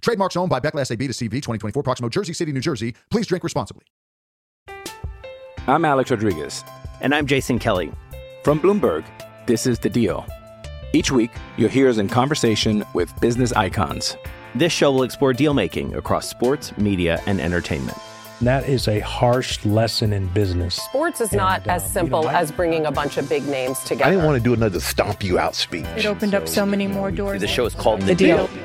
Trademarks owned by Beckless AB to CV 2024, Proximo, Jersey City, New Jersey. Please drink responsibly. I'm Alex Rodriguez. And I'm Jason Kelly. From Bloomberg, this is The Deal. Each week, you'll hear us in conversation with business icons. This show will explore deal making across sports, media, and entertainment. That is a harsh lesson in business. Sports is not And, as um, simple you know, I- as bringing a bunch of big names together. I didn't want to do another stomp you out speech. It opened up so many more doors. The show is called The, The deal. Deal.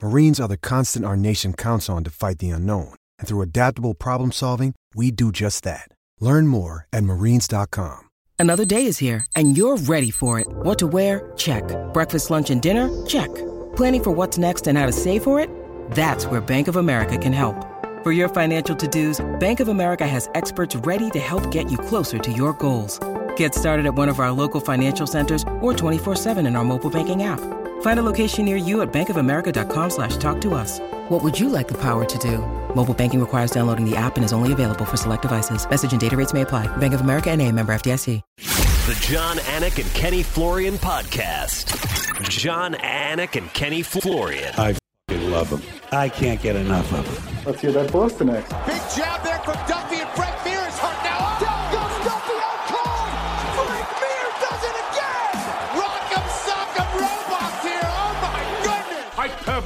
Marines are the constant our nation counts on to fight the unknown. And through adaptable problem solving, we do just that. Learn more at marines.com. Another day is here, and you're ready for it. What to wear? Check. Breakfast, lunch, and dinner? Check. Planning for what's next and how to save for it? That's where Bank of America can help. For your financial to-dos, Bank of America has experts ready to help get you closer to your goals. Get started at one of our local financial centers or 24-7 in our mobile banking app. Find a location near you at bankofamerica.com slash talk to us. What would you like the power to do? Mobile banking requires downloading the app and is only available for select devices. Message and data rates may apply. Bank of America and a member FDIC. The Jon Anik and Kenny Florian podcast. Jon Anik and Kenny Florian. I love them. I can't get enough of them. Let's hear that Boston next. Big jab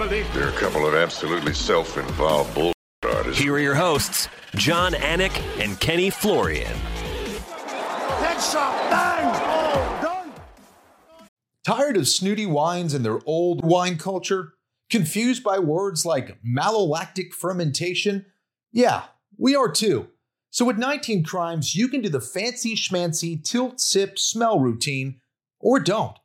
Hyperbole. There are a couple of absolutely self-involved bull artists. Here are your hosts, Jon Anik and Kenny Florian. Headshot. Bang. Oh, done. Tired of snooty wines and their old wine culture? Confused by words like malolactic fermentation? Yeah, we are too. So with 19 Crimes, you can do the fancy schmancy tilt sip smell routine or don't.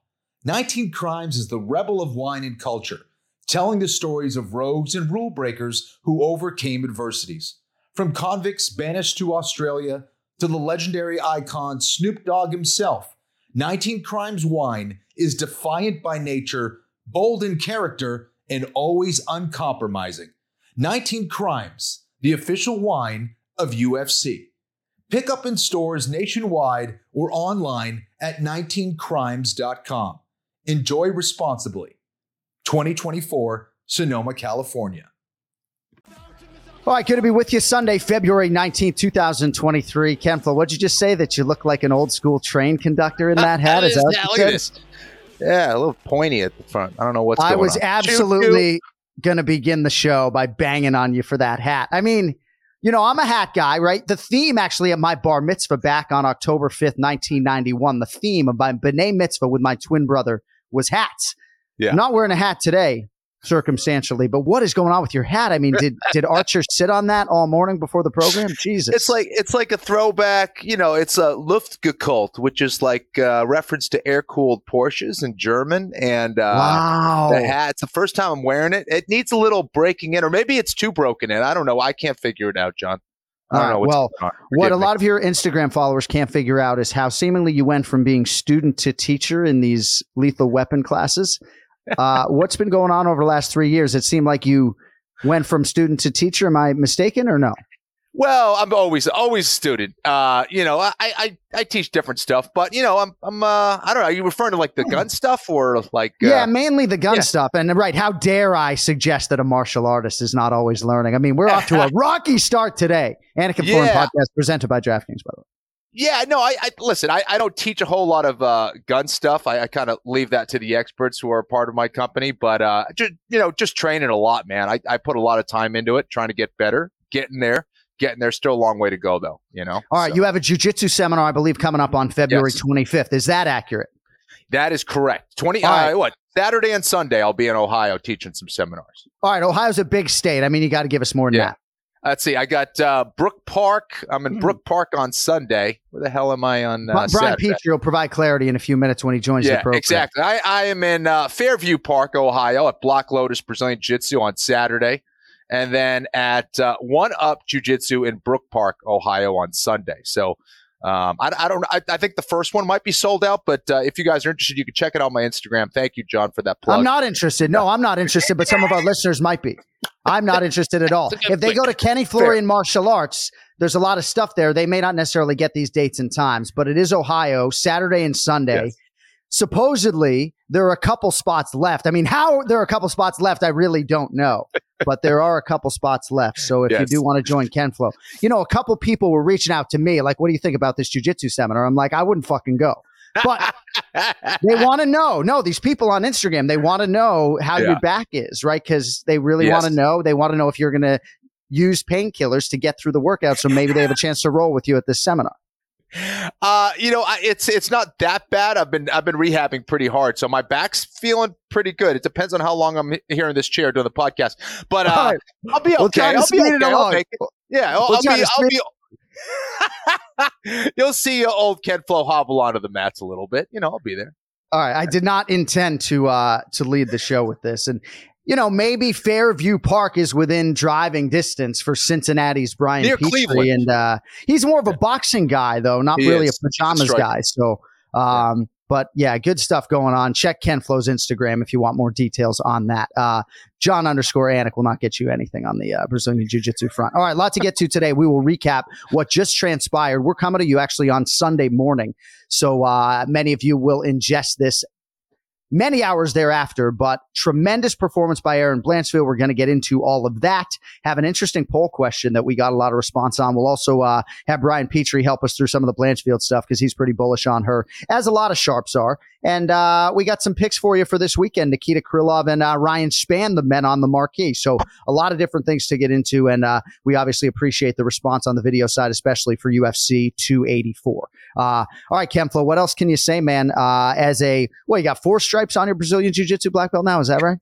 19 Crimes is the rebel of wine and culture, telling the stories of rogues and rule breakers who overcame adversities. From convicts banished to Australia to the legendary icon Snoop Dogg himself, 19 Crimes wine is defiant by nature, bold in character, and always uncompromising. 19 Crimes, the official wine of UFC. Pick up in stores nationwide or online at 19crimes.com. Enjoy responsibly. 2024, Sonoma, California. All right, good to be with you Sunday, February 19th, 2023. Ken Flo, what'd you just say? That you look like an old school train conductor in that hat? Is that what Yeah, you look said? at this. Yeah, a little pointy at the front. I don't know what's going on. I was on. absolutely going to begin the show by banging on you for that hat. I mean, you know, I'm a hat guy, right? The theme actually at my bar mitzvah back on October 5th, 1991, the theme of my B'nai mitzvah with my twin brother was hats. Yeah. I'm not wearing a hat today, circumstantially, but what is going on with your hat? I mean, did did Archer sit on that all morning before the program? Jesus. It's like it's like a throwback. You know, it's a Luftgekühlt, which is like uh, reference to air cooled Porsches in German. And uh, Wow. the hat. It's the first time I'm wearing it. It needs a little breaking in, or maybe it's too broken in. I don't know. I can't figure it out, Jon. I don't right, know well, what a me. lot of your Instagram followers can't figure out is how seemingly you went from being student to teacher in these lethal weapon classes. Uh, what's been going on over the last three years? It seemed like you went from student to teacher. Am I mistaken or no? Well, I'm always always a student. Uh, you know, I, I I teach different stuff, but you know, I'm I'm uh, I don't know. Are you referring to like the gun stuff or like uh, yeah, mainly the gun yeah. stuff. And right, how dare I suggest that a martial artist is not always learning? I mean, we're off to a rocky start today. Anik and Florian Yeah. podcast presented by DraftKings, by the way. Yeah, no, I, I listen. I, I don't teach a whole lot of uh, gun stuff. I, I kind of leave that to the experts who are part of my company. But uh, just you know, just training a lot, man. I, I put a lot of time into it, trying to get better, getting there, getting there. Still a long way to go, though. You know. All right, you have a jujitsu seminar, I believe, coming up on February Yes. 25th. Is that accurate? That is correct. Twenty. All right. Uh, what Saturday and Sunday? I'll be in Ohio teaching some seminars. All right, Ohio's a big state. I mean, you got to give us more than Yeah. that. Let's see. I got uh, Brook Park. I'm in Brook Park on Sunday. Where the hell am I on uh, Brian Saturday? Petrie will provide clarity in a few minutes when he joins the Yeah, program. exactly. I, I am in uh, Fairview Park, Ohio, at Block Lotus Brazilian Jiu Jitsu on Saturday, and then at uh, One Up Jiu Jitsu in Brook Park, Ohio on Sunday. So um, I, I don't. I, I think the first one might be sold out, but uh, if you guys are interested, you can check it out on my Instagram. Thank you, Jon, for that plug. I'm not interested. No, I'm not interested, but some of our listeners might be. I'm not interested at all. If they go to Kenny Florian Martial Arts, there's a lot of stuff there. They may not necessarily get these dates and times, but it is Ohio, Saturday and Sunday. Supposedly, there are a couple spots left. I mean, how there are a couple spots left, I really don't know, but there are a couple spots left. So if you do want to join Ken Flo, you know, a couple people were reaching out to me, like, what do you think about this jujitsu seminar? I'm like, I wouldn't fucking go. But they want to know. No, these people on Instagram, they want to know how Yeah. your back is, right? Because they really want to know. They want to know if you're going to use painkillers to get through the workout. So maybe they have a chance to roll with you at this seminar. Uh, you know, I, it's it's not that bad. I've been I've been rehabbing pretty hard, so my back's feeling pretty good. It depends on how long I'm here in this chair doing the podcast, but uh, right. I'll be We'll okay. I'll be okay. I'll make it. Yeah, I'll, We'll I'll be. I'll be. You'll see uh, old Ken Flo hobble onto the mats a little bit. You know, I'll be there. All right. I did not intend to uh to lead the show with this. And you know, maybe Fairview Park is within driving distance for Cincinnati's Brian Near Petrie. Cleveland. And uh he's more of a boxing guy though, not He really is. a pajamas guy. So um but yeah, good stuff going on. Check Ken Flo's Instagram if you want more details on that. Uh, Jon underscore Anik will not get you anything on the uh, Brazilian Jiu Jitsu front. All right, lot to get to today. We will recap what just transpired. We're coming to you actually on Sunday morning. So uh, many of you will ingest this many hours thereafter, but tremendous performance by Erin Blanchfield. We're going to get into all of that. Have an interesting poll question that we got a lot of response on. We'll also uh, have Brian Petrie help us through some of the Blanchfield stuff because he's pretty bullish on her, as a lot of sharps are. And uh, we got some picks for you for this weekend. Nikita Krylov and uh, Ryan Spann, the men on the marquee. So a lot of different things to get into. And uh, we obviously appreciate the response on the video side, especially for UFC 284. Uh, all right, Ken Flo, what else can you say, man? Uh, as a, well, you got four stripes on your Brazilian Jiu Jitsu black belt now. Is that right?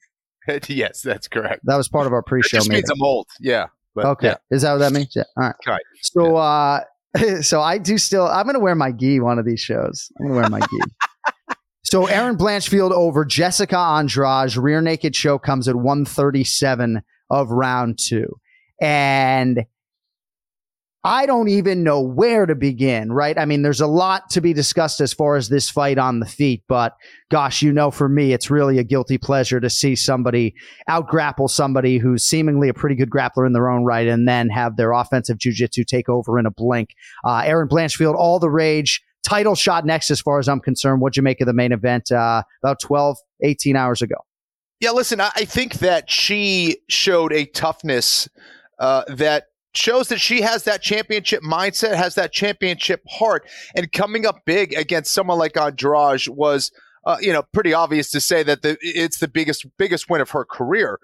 yes, that's correct. That was part of our pre-show just means meeting. I'm old. Yeah. But, Okay. yeah. Is that what that means? Yeah. All right. Right. So, uh, so I do still, I'm going to wear my gi one of these shows. I'm going to wear my gi. so Erin Blanchfield over Jessica Andrade, rear naked choke comes at 137 of round two. And I don't even know where to begin, right? I mean, there's a lot to be discussed as far as this fight on the feet, but gosh, you know, for me, it's really a guilty pleasure to see somebody out grapple somebody who's seemingly a pretty good grappler in their own right and then have their offensive jujitsu take over in a blink. Uh, Erin Blanchfield, all the rage. Title shot next, as far as I'm concerned. What'd you make of the main event uh, about 12, 18 hours ago? Yeah, listen, I, think that she showed a toughness uh, that shows that she has that championship mindset, has that championship heart, and coming up big against someone like Andrade was. Uh, you know, pretty obvious to say that the, it's the biggest biggest win of her career.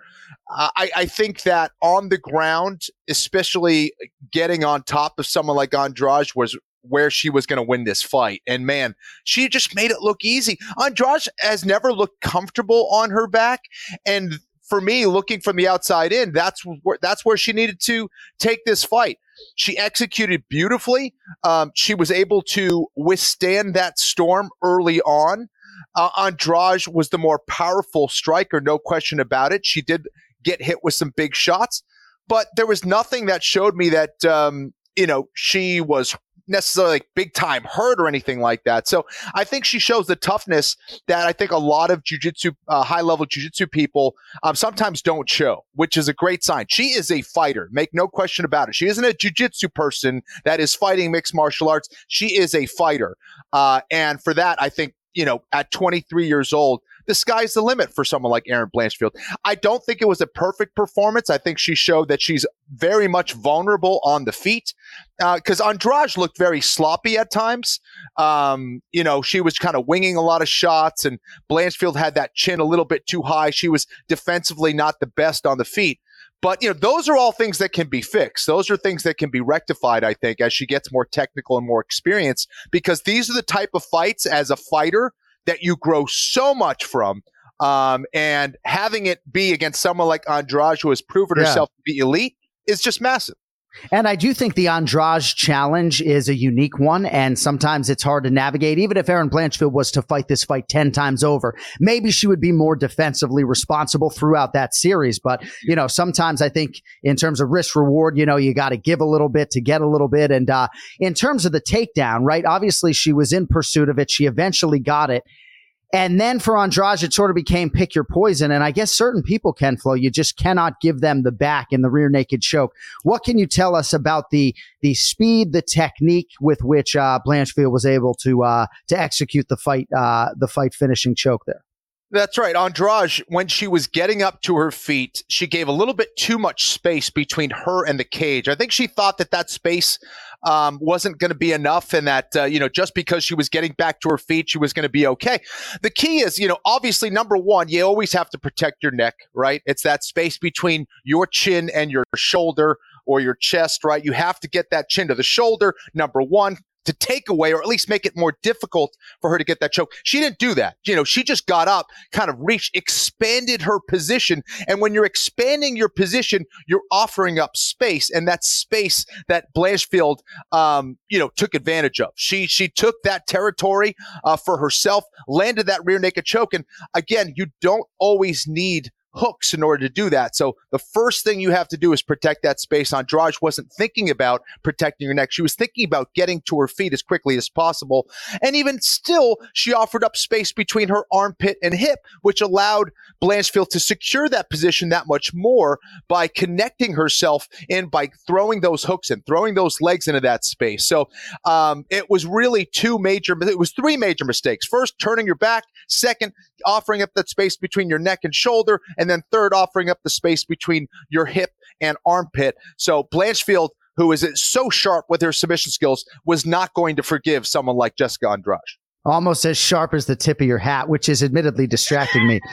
Uh, I, I think that on the ground, especially getting on top of someone like Andrade, was where she was going to win this fight. And man, she just made it look easy. Andrade has never looked comfortable on her back, and for me, looking from the outside in, that's where that's where she needed to take this fight. She executed beautifully. Um, she was able to withstand that storm early on. Uh, Andrade was the more powerful striker, no question about it. She did get hit with some big shots, but there was nothing that showed me that um, you know she was necessarily like big time hurt or anything like that. So I think she shows the toughness that I think a lot of jujitsu, uh, high level jujitsu people um, sometimes don't show, which is a great sign. She is a fighter, make no question about it. She isn't a jujitsu person that is fighting mixed martial arts. She is a fighter, uh, and for that, I think you know, at 23 years old, the sky's the limit for someone like Erin Blanchfield. I don't think it was a perfect performance. I think she showed that she's very much vulnerable on the feet because uh, Andrade looked very sloppy at times. Um, you know, she was kind of winging a lot of shots, and Blanchfield had that chin a little bit too high. She was defensively not the best on the feet. But you know, those are all things that can be fixed. Those are things that can be rectified, I think, as she gets more technical and more experience, because these are the type of fights as a fighter that you grow so much from. Um, and having it be against someone like Andrade, who has proven Yeah. herself to be elite, is just massive. And I do think the Andrade challenge is a unique one, and sometimes it's hard to navigate. Even if Erin Blanchfield was to fight this fight 10 times over, maybe she would be more defensively responsible throughout that series. But, you know, sometimes I think in terms of risk reward, you know, you got to give a little bit to get a little bit. And uh, in terms of the takedown, right? Obviously, she was in pursuit of it. She eventually got it. And then for Andrade, it sort of became pick your poison. And I guess certain people Ken Flo. You just cannot give them the back in the rear naked choke. What can you tell us about the the speed, the technique with which uh, Blanchfield was able to uh, to execute the fight uh, the fight finishing choke there? That's right. Andrade, when she was getting up to her feet, she gave a little bit too much space between her and the cage. I think she thought that that space um, wasn't going to be enough and that, uh, you know, just because she was getting back to her feet, she was going to be okay. The key is, you know, obviously, number one, you always have to protect your neck, right? It's that space between your chin and your shoulder or your chest, right? You have to get that chin to the shoulder, number one to take away or at least make it more difficult for her to get that choke. She didn't do that. You know, she just got up, kind of reached, expanded her position. And when you're expanding your position, you're offering up space. And that space that Blanchfield, um, you know, took advantage of. She, she took that territory uh, for herself, landed that rear naked choke. And again, you don't always need hooks in order to do that. So the first thing you have to do is protect that space. Andrade wasn't thinking about protecting her neck. She was thinking about getting to her feet as quickly as possible. And even still, she offered up space between her armpit and hip, which allowed Blanchfield to secure that position that much more by connecting herself in by throwing those hooks and throwing those legs into that space. So um, it was really two major, it was three major mistakes. First, turning your back. Second, offering up that space between your neck and shoulder. And then third, offering up the space between your hip and armpit. So Blanchfield, who is so sharp with her submission skills, was not going to forgive someone like Jessica Andrade. Almost as sharp as the tip of your hat, which is admittedly distracting me.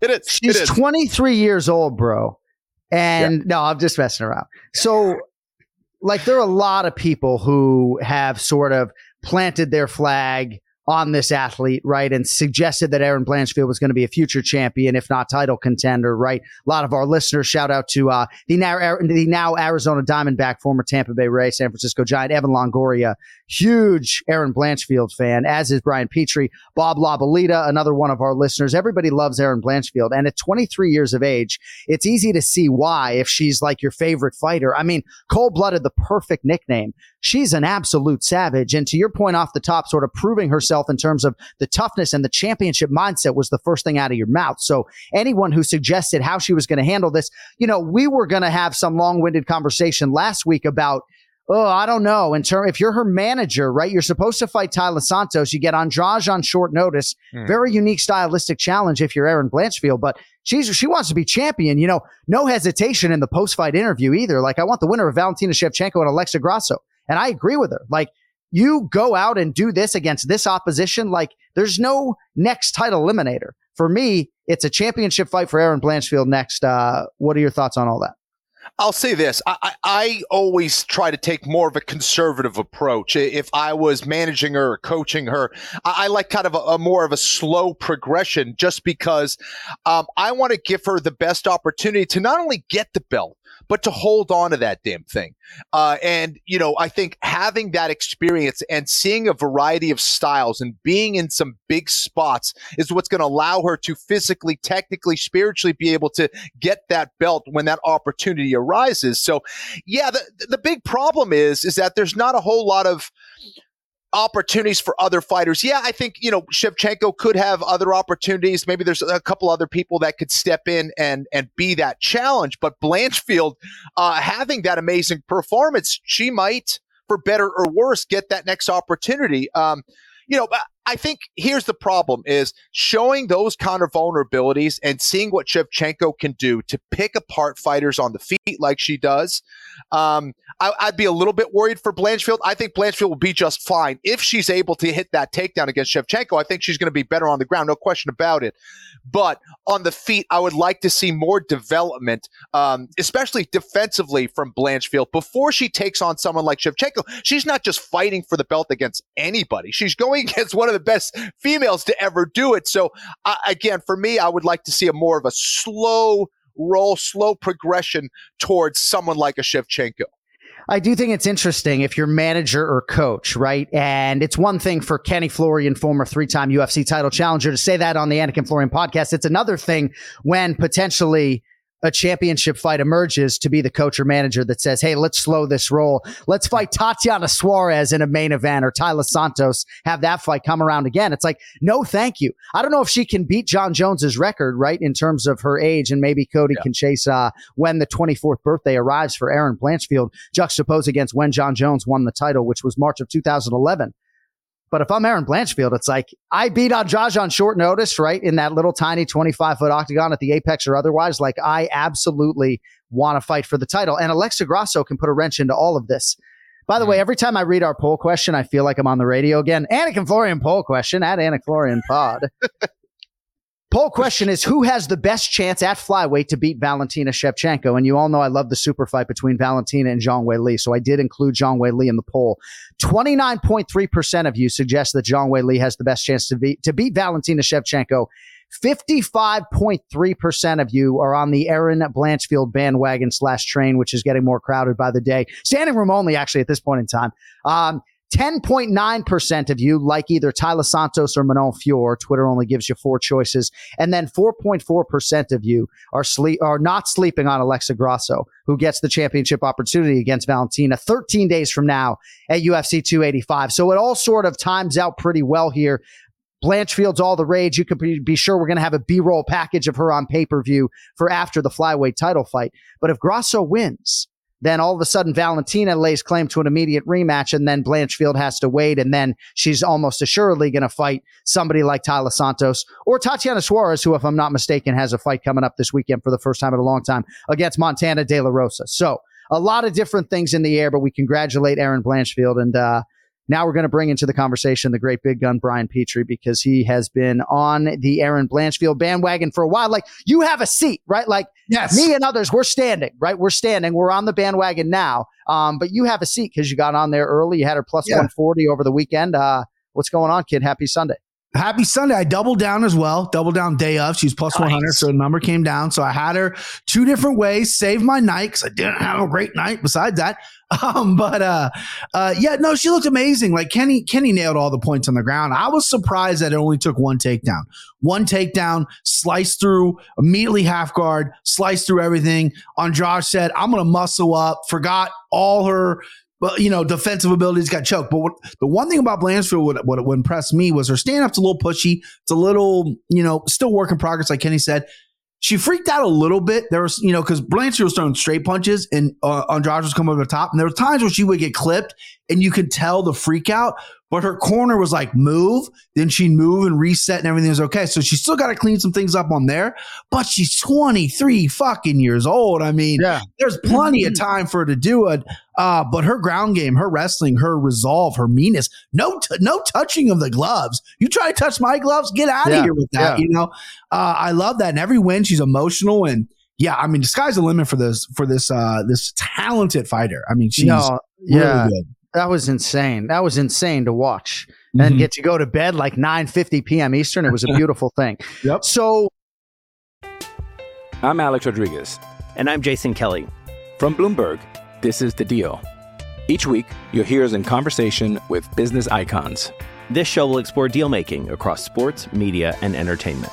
It is. She's it is. 23 years old, bro. And no, I'm just messing around. So, like, there are a lot of people who have sort of planted their flag on this athlete, right? And suggested that Erin Blanchfield was going to be a future champion, if not title contender, right? A lot of our listeners shout out to uh, the now the now Arizona Diamondback, former Tampa Bay Ray, San Francisco Giant, Evan Longoria, huge Erin Blanchfield fan, as is Brian Petrie, Bob Labalita, another one of our listeners. Everybody loves Erin Blanchfield, and at 23 years of age, it's easy to see why if she's like your favorite fighter. I mean, cold blooded, the perfect nickname. She's an absolute savage, and to your point off the top, sort of proving herself in terms of the toughness and the championship mindset was the first thing out of your mouth. So anyone who suggested how she was going to handle this, you know, we were going to have some long-winded conversation last week about Oh, I don't know. In term, if you're her manager, right? You're supposed to fight Taila Santos. You get Andrade on short notice. Hmm. Very unique stylistic challenge if you're Erin Blanchfield, but she's she wants to be champion. You know, no hesitation in the post fight interview either. Like I want the winner of Valentina Shevchenko and Alexa Grasso, and I agree with her. Like you go out and do this against this opposition. Like there's no next title eliminator for me. It's a championship fight for Erin Blanchfield next. Uh, what are your thoughts on all that? I'll say this. I, I, always try to take more of a conservative approach. If I was managing her or coaching her, I, I like kind of a, a, more of a slow progression just because um, I want to give her the best opportunity to not only get the belt, but to hold on to that damn thing. Uh, and, you know, I think having that experience and seeing a variety of styles and being in some big spots is what's going to allow her to physically, technically, spiritually be able to get that belt when that opportunity arises. So, yeah, the, the big problem is, is that there's not a whole lot of, opportunities for other fighters. Yeah, I think, you know, Shevchenko could have other opportunities. Maybe there's a couple other people that could step in and and be that challenge, but Blanchfield uh having that amazing performance, she might for better or worse get that next opportunity. Um you know, I think here's the problem is showing those kind of vulnerabilities and seeing what Shevchenko can do to pick apart fighters on the feet like she does. Um, I, would be a little bit worried for Blanchfield. I think Blanchfield will be just fine if she's able to hit that takedown against Shevchenko. I think she's going to be better on the ground, no question about it. But on the feet, I would like to see more development, um, especially defensively from Blanchfield before she takes on someone like Shevchenko. She's not just fighting for the belt against anybody; she's going against one of the best females to ever do it. So, again, for me, I would like to see a more of a slow roll, slow progression towards someone like a Shevchenko. I do think it's interesting if you're manager or coach, right? And it's one thing for Kenny Florian, former three time UFC title challenger, to say that on the Anik and Florian podcast. It's another thing when potentially a championship fight emerges to be the coach or manager that says, Hey, let's slow this roll. Let's fight Tatiana Suarez in a main event or Taila Santos, have that fight come around again. It's like, no, thank you. I don't know if she can beat Jon Jones's record, right? In terms of her age and maybe Cody yeah. can chase, uh, when the 24th birthday arrives for Erin Blanchfield, juxtaposed against when Jon Jones won the title, which was March of 2011. But if I'm Erin Blanchfield, it's like I beat Andrade on short notice, right? In that little tiny 25 foot octagon at the apex or otherwise. Like I absolutely want to fight for the title. And Alexa Grasso can put a wrench into all of this. By the way, mm. every time I read our poll question, I feel like I'm on the radio again. Anik and Florian poll question at Anik Florian Pod. Poll question is who has the best chance at flyweight to beat Valentina Shevchenko? And you all know I love the super fight between Valentina and Zhang Weili, So I did include Zhang Weili in the poll. 29.3% of you suggest that Zhang Weili has the best chance to beat, to beat Valentina Shevchenko. 55.3% of you are on the Erin Blanchfield bandwagon slash train, which is getting more crowded by the day. Standing room only, actually, at this point in time. Um, 10.9% of you like either Taila Santos or Manon Fior. Twitter only gives you four choices. And then 4.4% of you are sleep, are not sleeping on Alexa Grasso, who gets the championship opportunity against Valentina 13 days from now at UFC 285. So it all sort of times out pretty well here. Blanchfield's all the rage. You can be, sure we're going to have a B-roll package of her on pay-per-view for after the flyweight title fight. But if Grasso wins, then all of a sudden Valentina lays claim to an immediate rematch and then Blanchfield has to wait. And then she's almost assuredly going to fight somebody like Taila Santos or Tatiana Suarez, who, if I'm not mistaken, has a fight coming up this weekend for the first time in a long time against Montana De La Rosa. So a lot of different things in the air, but we congratulate Erin Blanchfield and, uh, now we're going to bring into the conversation the great big gun Brian Petrie because he has been on the Erin Blanchfield bandwagon for a while. Like you have a seat, right? Like yes. me and others, we're standing, right? We're standing. We're on the bandwagon now. Um, but you have a seat because you got on there early. You had her plus yeah. 140 over the weekend. Uh, what's going on, kid? Happy Sunday. Happy Sunday. I doubled down as well. Double down day of. She's plus nice. 100. So the number came down. So I had her two different ways, saved my night because I didn't have a great night besides that. Um, but uh, uh, yeah, no, she looked amazing. Like Kenny, Kenny nailed all the points on the ground. I was surprised that it only took one takedown. One takedown, sliced through, immediately half guard, sliced through everything. Andrade said, I'm to muscle up, forgot all her but you know, defensive abilities got choked. But what, the one thing about Blanchfield, what, what, what impressed me was her stand up's a little pushy. It's a little, you know, still work in progress, like Kenny said. She freaked out a little bit. There was, you know, because Blanchfield was throwing straight punches and uh, Andrade was coming over the top. And there were times where she would get clipped and you could tell the freak out but her corner was like move, then she'd move and reset and everything was okay. So she still got to clean some things up on there, but she's 23 fucking years old. I mean, yeah. there's plenty of time for her to do it. Uh, but her ground game, her wrestling, her resolve, her meanness, no, t- no touching of the gloves. You try to touch my gloves, get out of yeah. here with that. Yeah. You know, uh, I love that. And every win, she's emotional and yeah, I mean, the sky's the limit for this for this uh this talented fighter. I mean, she's no, yeah. Really that was insane. That was insane to watch mm-hmm. and get to go to bed like 9:50 p.m. Eastern. It was a beautiful thing. Yep. So I'm Alex Rodriguez and I'm Jason Kelly from Bloomberg. This is the Deal. Each week, you'll hear us in conversation with business icons. This show will explore deal making across sports, media, and entertainment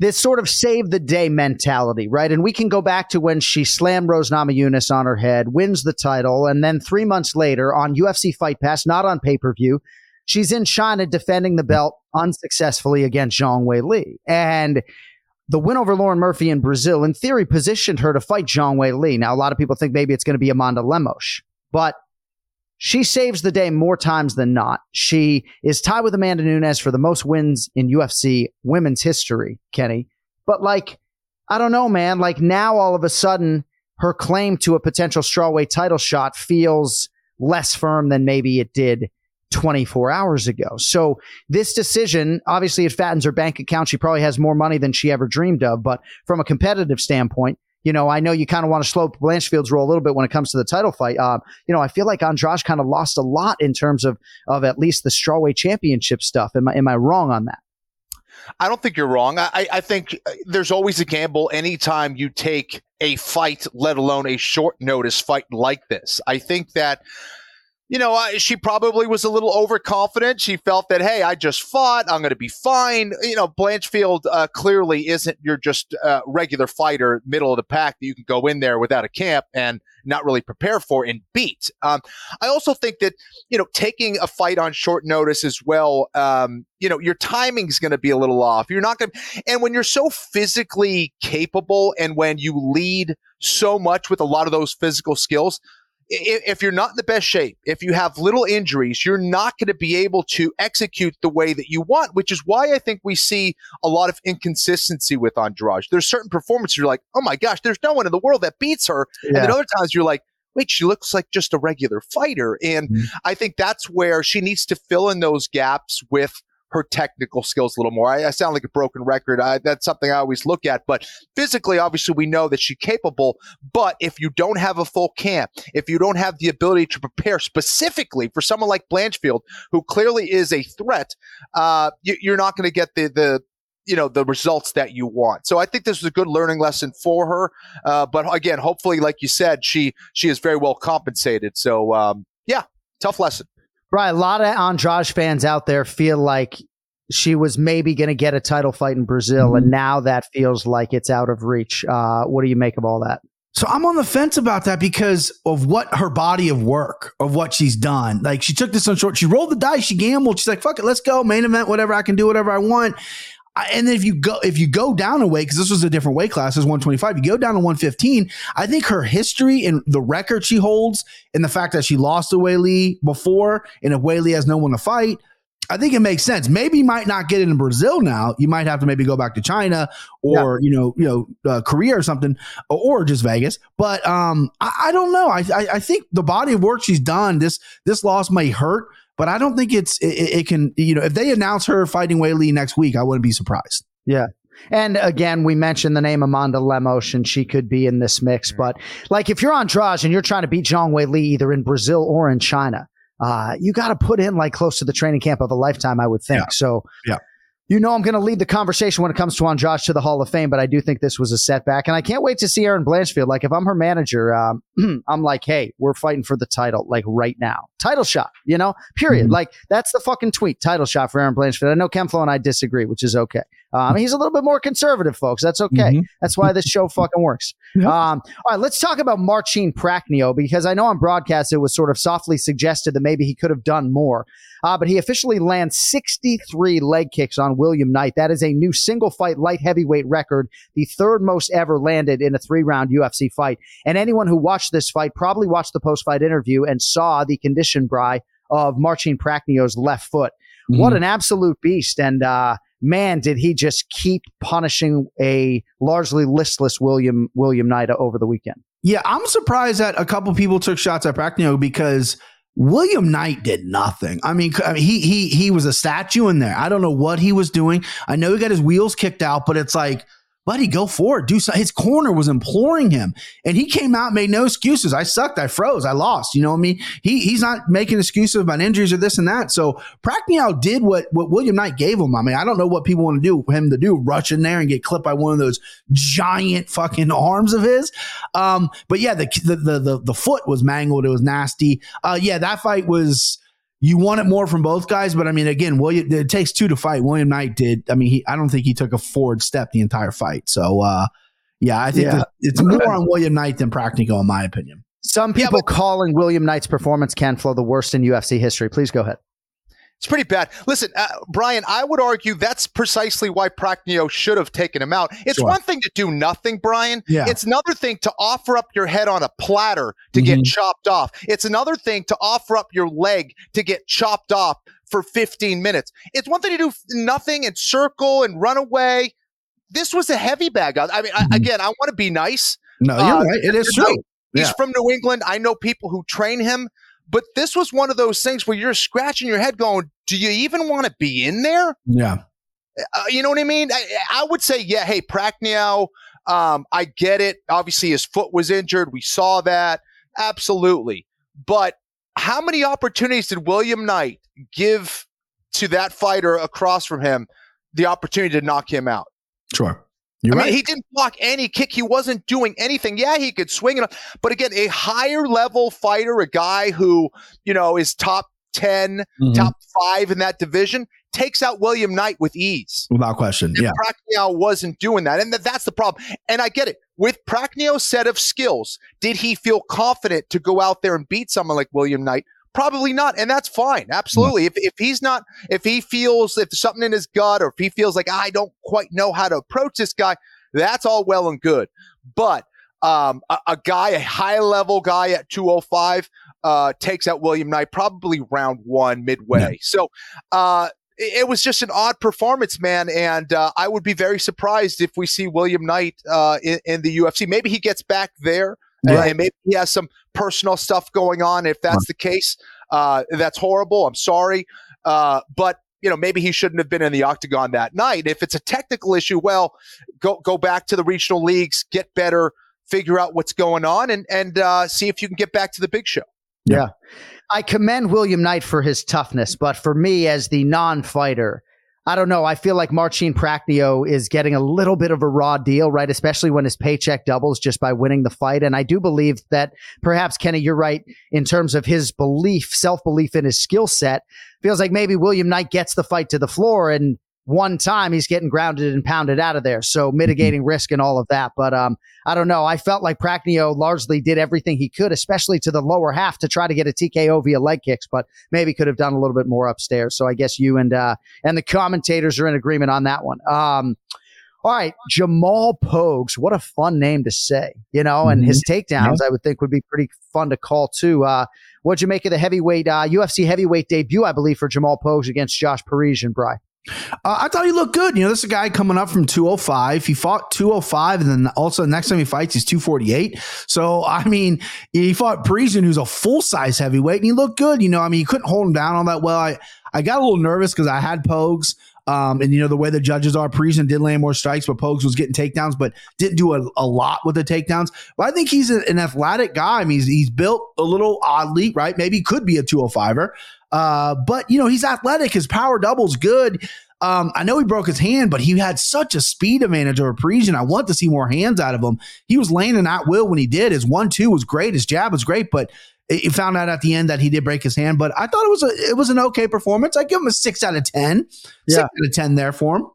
this sort of save the day mentality, right? And we can go back to when she slammed Rose Namajunas on her head, wins the title, and then three months later on UFC Fight Pass, not on pay per view, she's in China defending the belt unsuccessfully against Zhang Weili. And the win over Lauren Murphy in Brazil, in theory, positioned her to fight Zhang Weili. Now, a lot of people think maybe it's going to be Amanda Lemos, but she saves the day more times than not. She is tied with Amanda Nunes for the most wins in UFC women's history, Kenny. But like, I don't know, man. Like now all of a sudden her claim to a potential strawweight title shot feels less firm than maybe it did 24 hours ago. So this decision, obviously it fattens her bank account. She probably has more money than she ever dreamed of. But from a competitive standpoint, you know, I know you kind of want to slow Blanchfield's role a little bit when it comes to the title fight. Um, you know, I feel like Andrade kind of lost a lot in terms of of at least the strawweight championship stuff. Am I am I wrong on that? I don't think you're wrong. I, I think uh, there's always a gamble anytime you take a fight, let alone a short notice fight like this. I think that you know, uh, she probably was a little overconfident. She felt that, hey, I just fought. I'm going to be fine. You know, Blanchfield uh, clearly isn't your just uh, regular fighter, middle of the pack that you can go in there without a camp and not really prepare for and beat. Um, I also think that, you know, taking a fight on short notice as well, um, you know, your timing is going to be a little off. You're not going to, and when you're so physically capable and when you lead so much with a lot of those physical skills, if you're not in the best shape, if you have little injuries, you're not going to be able to execute the way that you want, which is why I think we see a lot of inconsistency with Andrade. There's certain performances you're like, oh my gosh, there's no one in the world that beats her. Yeah. And then other times you're like, wait, she looks like just a regular fighter. And mm-hmm. I think that's where she needs to fill in those gaps with her technical skills a little more. I, I sound like a broken record. I, that's something I always look at. But physically, obviously, we know that she's capable. But if you don't have a full camp, if you don't have the ability to prepare specifically for someone like Blanchfield, who clearly is a threat, uh, you, are not going to get the the you know the results that you want. So I think this was a good learning lesson for her. Uh, but again, hopefully, like you said, she she is very well compensated. So um, yeah, tough lesson. Right. A lot of Andrade fans out there feel like she was maybe going to get a title fight in Brazil, mm-hmm. and now that feels like it's out of reach. Uh, what do you make of all that? So I'm on the fence about that because of what her body of work, of what she's done. Like she took this on short, she rolled the dice, she gambled. She's like, "Fuck it, let's go main event, whatever. I can do whatever I want." And then if you go if you go down a weight because this was a different weight class, is 125. You go down to 115. I think her history and the record she holds, and the fact that she lost to Weili before, and if Weili has no one to fight, I think it makes sense. Maybe you might not get it in Brazil now. You might have to maybe go back to China or yeah. you know you know uh, Korea or something, or, or, just Vegas. But um, I, I don't know. I, I, I think the body of work she's done this this loss may hurt, but I don't think it's it, it can you know if they announce her fighting Weili next week, I wouldn't be surprised. Yeah. And again, we mentioned the name Amanda Lemos, and she could be in this mix. But like, if you're Andrade and you're trying to beat Zhang Weili either in Brazil or in China, uh, you got to put in like close to the training camp of a lifetime, I would think. Yeah. So, yeah. You know, I'm going to lead the conversation when it comes to Andrade to the Hall of Fame, but I do think this was a setback. And I can't wait to see Erin Blanchfield. Like, if I'm her manager, um, I'm like, hey, we're fighting for the title, like right now. Title shot, you know, period. Mm-hmm. Like, that's the fucking tweet. Title shot for Erin Blanchfield. I know Ken Flo and I disagree, which is okay. Um, he's a little bit more conservative, folks. That's okay. Mm-hmm. That's why this show fucking works. Yep. Um, all right, let's talk about Marcin Prachnio because I know on broadcast it was sort of softly suggested that maybe he could have done more. Uh, but he officially lands 63 leg kicks on William Knight. That is a new single fight light heavyweight record, the third most ever landed in a three round UFC fight. And anyone who watched this fight probably watched the post fight interview and saw the condition, Bry, of Marcin Prachnio's left foot. Mm-hmm. What an absolute beast. And, uh, man, did he just keep punishing a largely listless William William Knight over the weekend. Yeah, I'm surprised that a couple people took shots at Prachnio because William Knight did nothing. I mean, I mean, he he he was a statue in there. I don't know what he was doing. I know he got his wheels kicked out, but it's like buddy, go for it. Do something. His corner was imploring him, and he came out, made no excuses. I sucked. I froze. I lost. You know what I mean? He he's not making excuses about injuries or this and that. So Prachnio did what what William Knight gave him. I mean, I don't know what people want to do him to do, rush in there and get clipped by one of those giant fucking arms of his. Um, but yeah, the the the the, the foot was mangled. It was nasty. Uh, yeah, that fight was you want it more from both guys, but I mean, again, William, it takes two to fight. William Knight did. I mean, he, I don't think he took a forward step the entire fight. So, uh, yeah, I think Yeah. it's more on William Knight than Prachnio, in my opinion. Some people calling William Knight's performance Ken Flo the worst in UFC history. Please go ahead. It's pretty bad. Listen, uh, Brian, I would argue that's precisely why Prachnio should have taken him out. It's Sure. one thing to do nothing, Brian. Yeah. It's another thing to offer up your head on a platter to get chopped off. It's another thing to offer up your leg to get chopped off for 15 minutes. It's one thing to do nothing and circle and run away. This was a heavy bag. I mean, I, again, I want to be nice. No, you're Uh, right. It is true. He's Yeah. from New England. I know people who train him, but this was one of those things where you're scratching your head going, do you even want to be in there? Yeah. Uh, you know what I mean? I, I would say, yeah, hey, Prachnio, um, I get it. Obviously, his foot was injured. We saw that. Absolutely. But how many opportunities did William Knight give to that fighter across from him the opportunity to knock him out? Sure. You're I right. mean, he didn't block any kick. He wasn't doing anything. Yeah, he could swing it, up, but again, a higher level fighter, a guy who you know is top 10 Mhm. top five in that division, takes out William Knight with ease. Without question. Yeah. Prachnio wasn't doing that, and that, that's the problem. And I get it. With Prachnio's set of skills, did he feel confident to go out there and beat someone like William Knight? Probably not, and that's fine. Absolutely. If if he's not, if he feels if something in his gut, or if he feels like I don't quite know how to approach this guy, that's all well and good. But um, a, a guy, a high level guy at 205, uh, takes out William Knight probably round one midway. So uh, it, it was just an odd performance, man. And uh, I would be very surprised if we see William Knight uh, in, in the UFC. Maybe he gets back there. And- Right. And maybe he has some personal stuff going on. If that's the case, uh, that's horrible. I'm sorry. Uh, but you know, maybe he shouldn't have been in the octagon that night. If it's a technical issue, well, go go back to the regional leagues, get better, figure out what's going on, and and uh, see if you can get back to the big show. Yeah. I commend William Knight for his toughness, but for me as the non-fighter, I don't know. I feel like Marcin Prachnio is getting a little bit of a raw deal, right? Especially when his paycheck doubles just by winning the fight. And I do believe that perhaps Kenny, you're right in terms of his belief, self-belief in his skill set. Feels like maybe William Knight gets the fight to the floor and one time he's getting grounded and pounded out of there. So mitigating risk and all of that. But um, I don't know. I felt like Prachnio largely did everything he could, especially to the lower half to try to get a TKO via leg kicks, but maybe could have done a little bit more upstairs. So I guess you and uh, and the commentators are in agreement on that one. Um, all right, Jamal Pogues, what a fun name to say, you know, and his takedowns I would think would be pretty fun to call too. Uh, what'd you make of the heavyweight uh, UFC heavyweight debut, I believe, for Jamal Pogues against Josh Parisian, Bry? Uh, I thought he looked good. You know, this is a guy coming up from 205. He fought 205, and then also the next time he fights, he's 248. So, I mean, he fought Parisian, who's a full size heavyweight, and he looked good. You know, I mean, he couldn't hold him down all that well. I, I got a little nervous because I had Pogues. Um, and you know the way the judges are, Parisian did land more strikes, but Pogues was getting takedowns, but didn't do a, a lot with the takedowns. But I think he's a- an athletic guy. I mean, he's, he's built a little oddly, right? Maybe could be a 205er. Uh, but you know, he's athletic. His power double's good. Um, I know he broke his hand, but he had such a speed advantage over Parisian. I want to see more hands out of him. He was landing at will when he did. His one two was great. His jab was great, but he found out at the end that he did break his hand. But I thought it was a it was an okay performance. I give him a six out of ten. Six Yeah. out of ten there for him.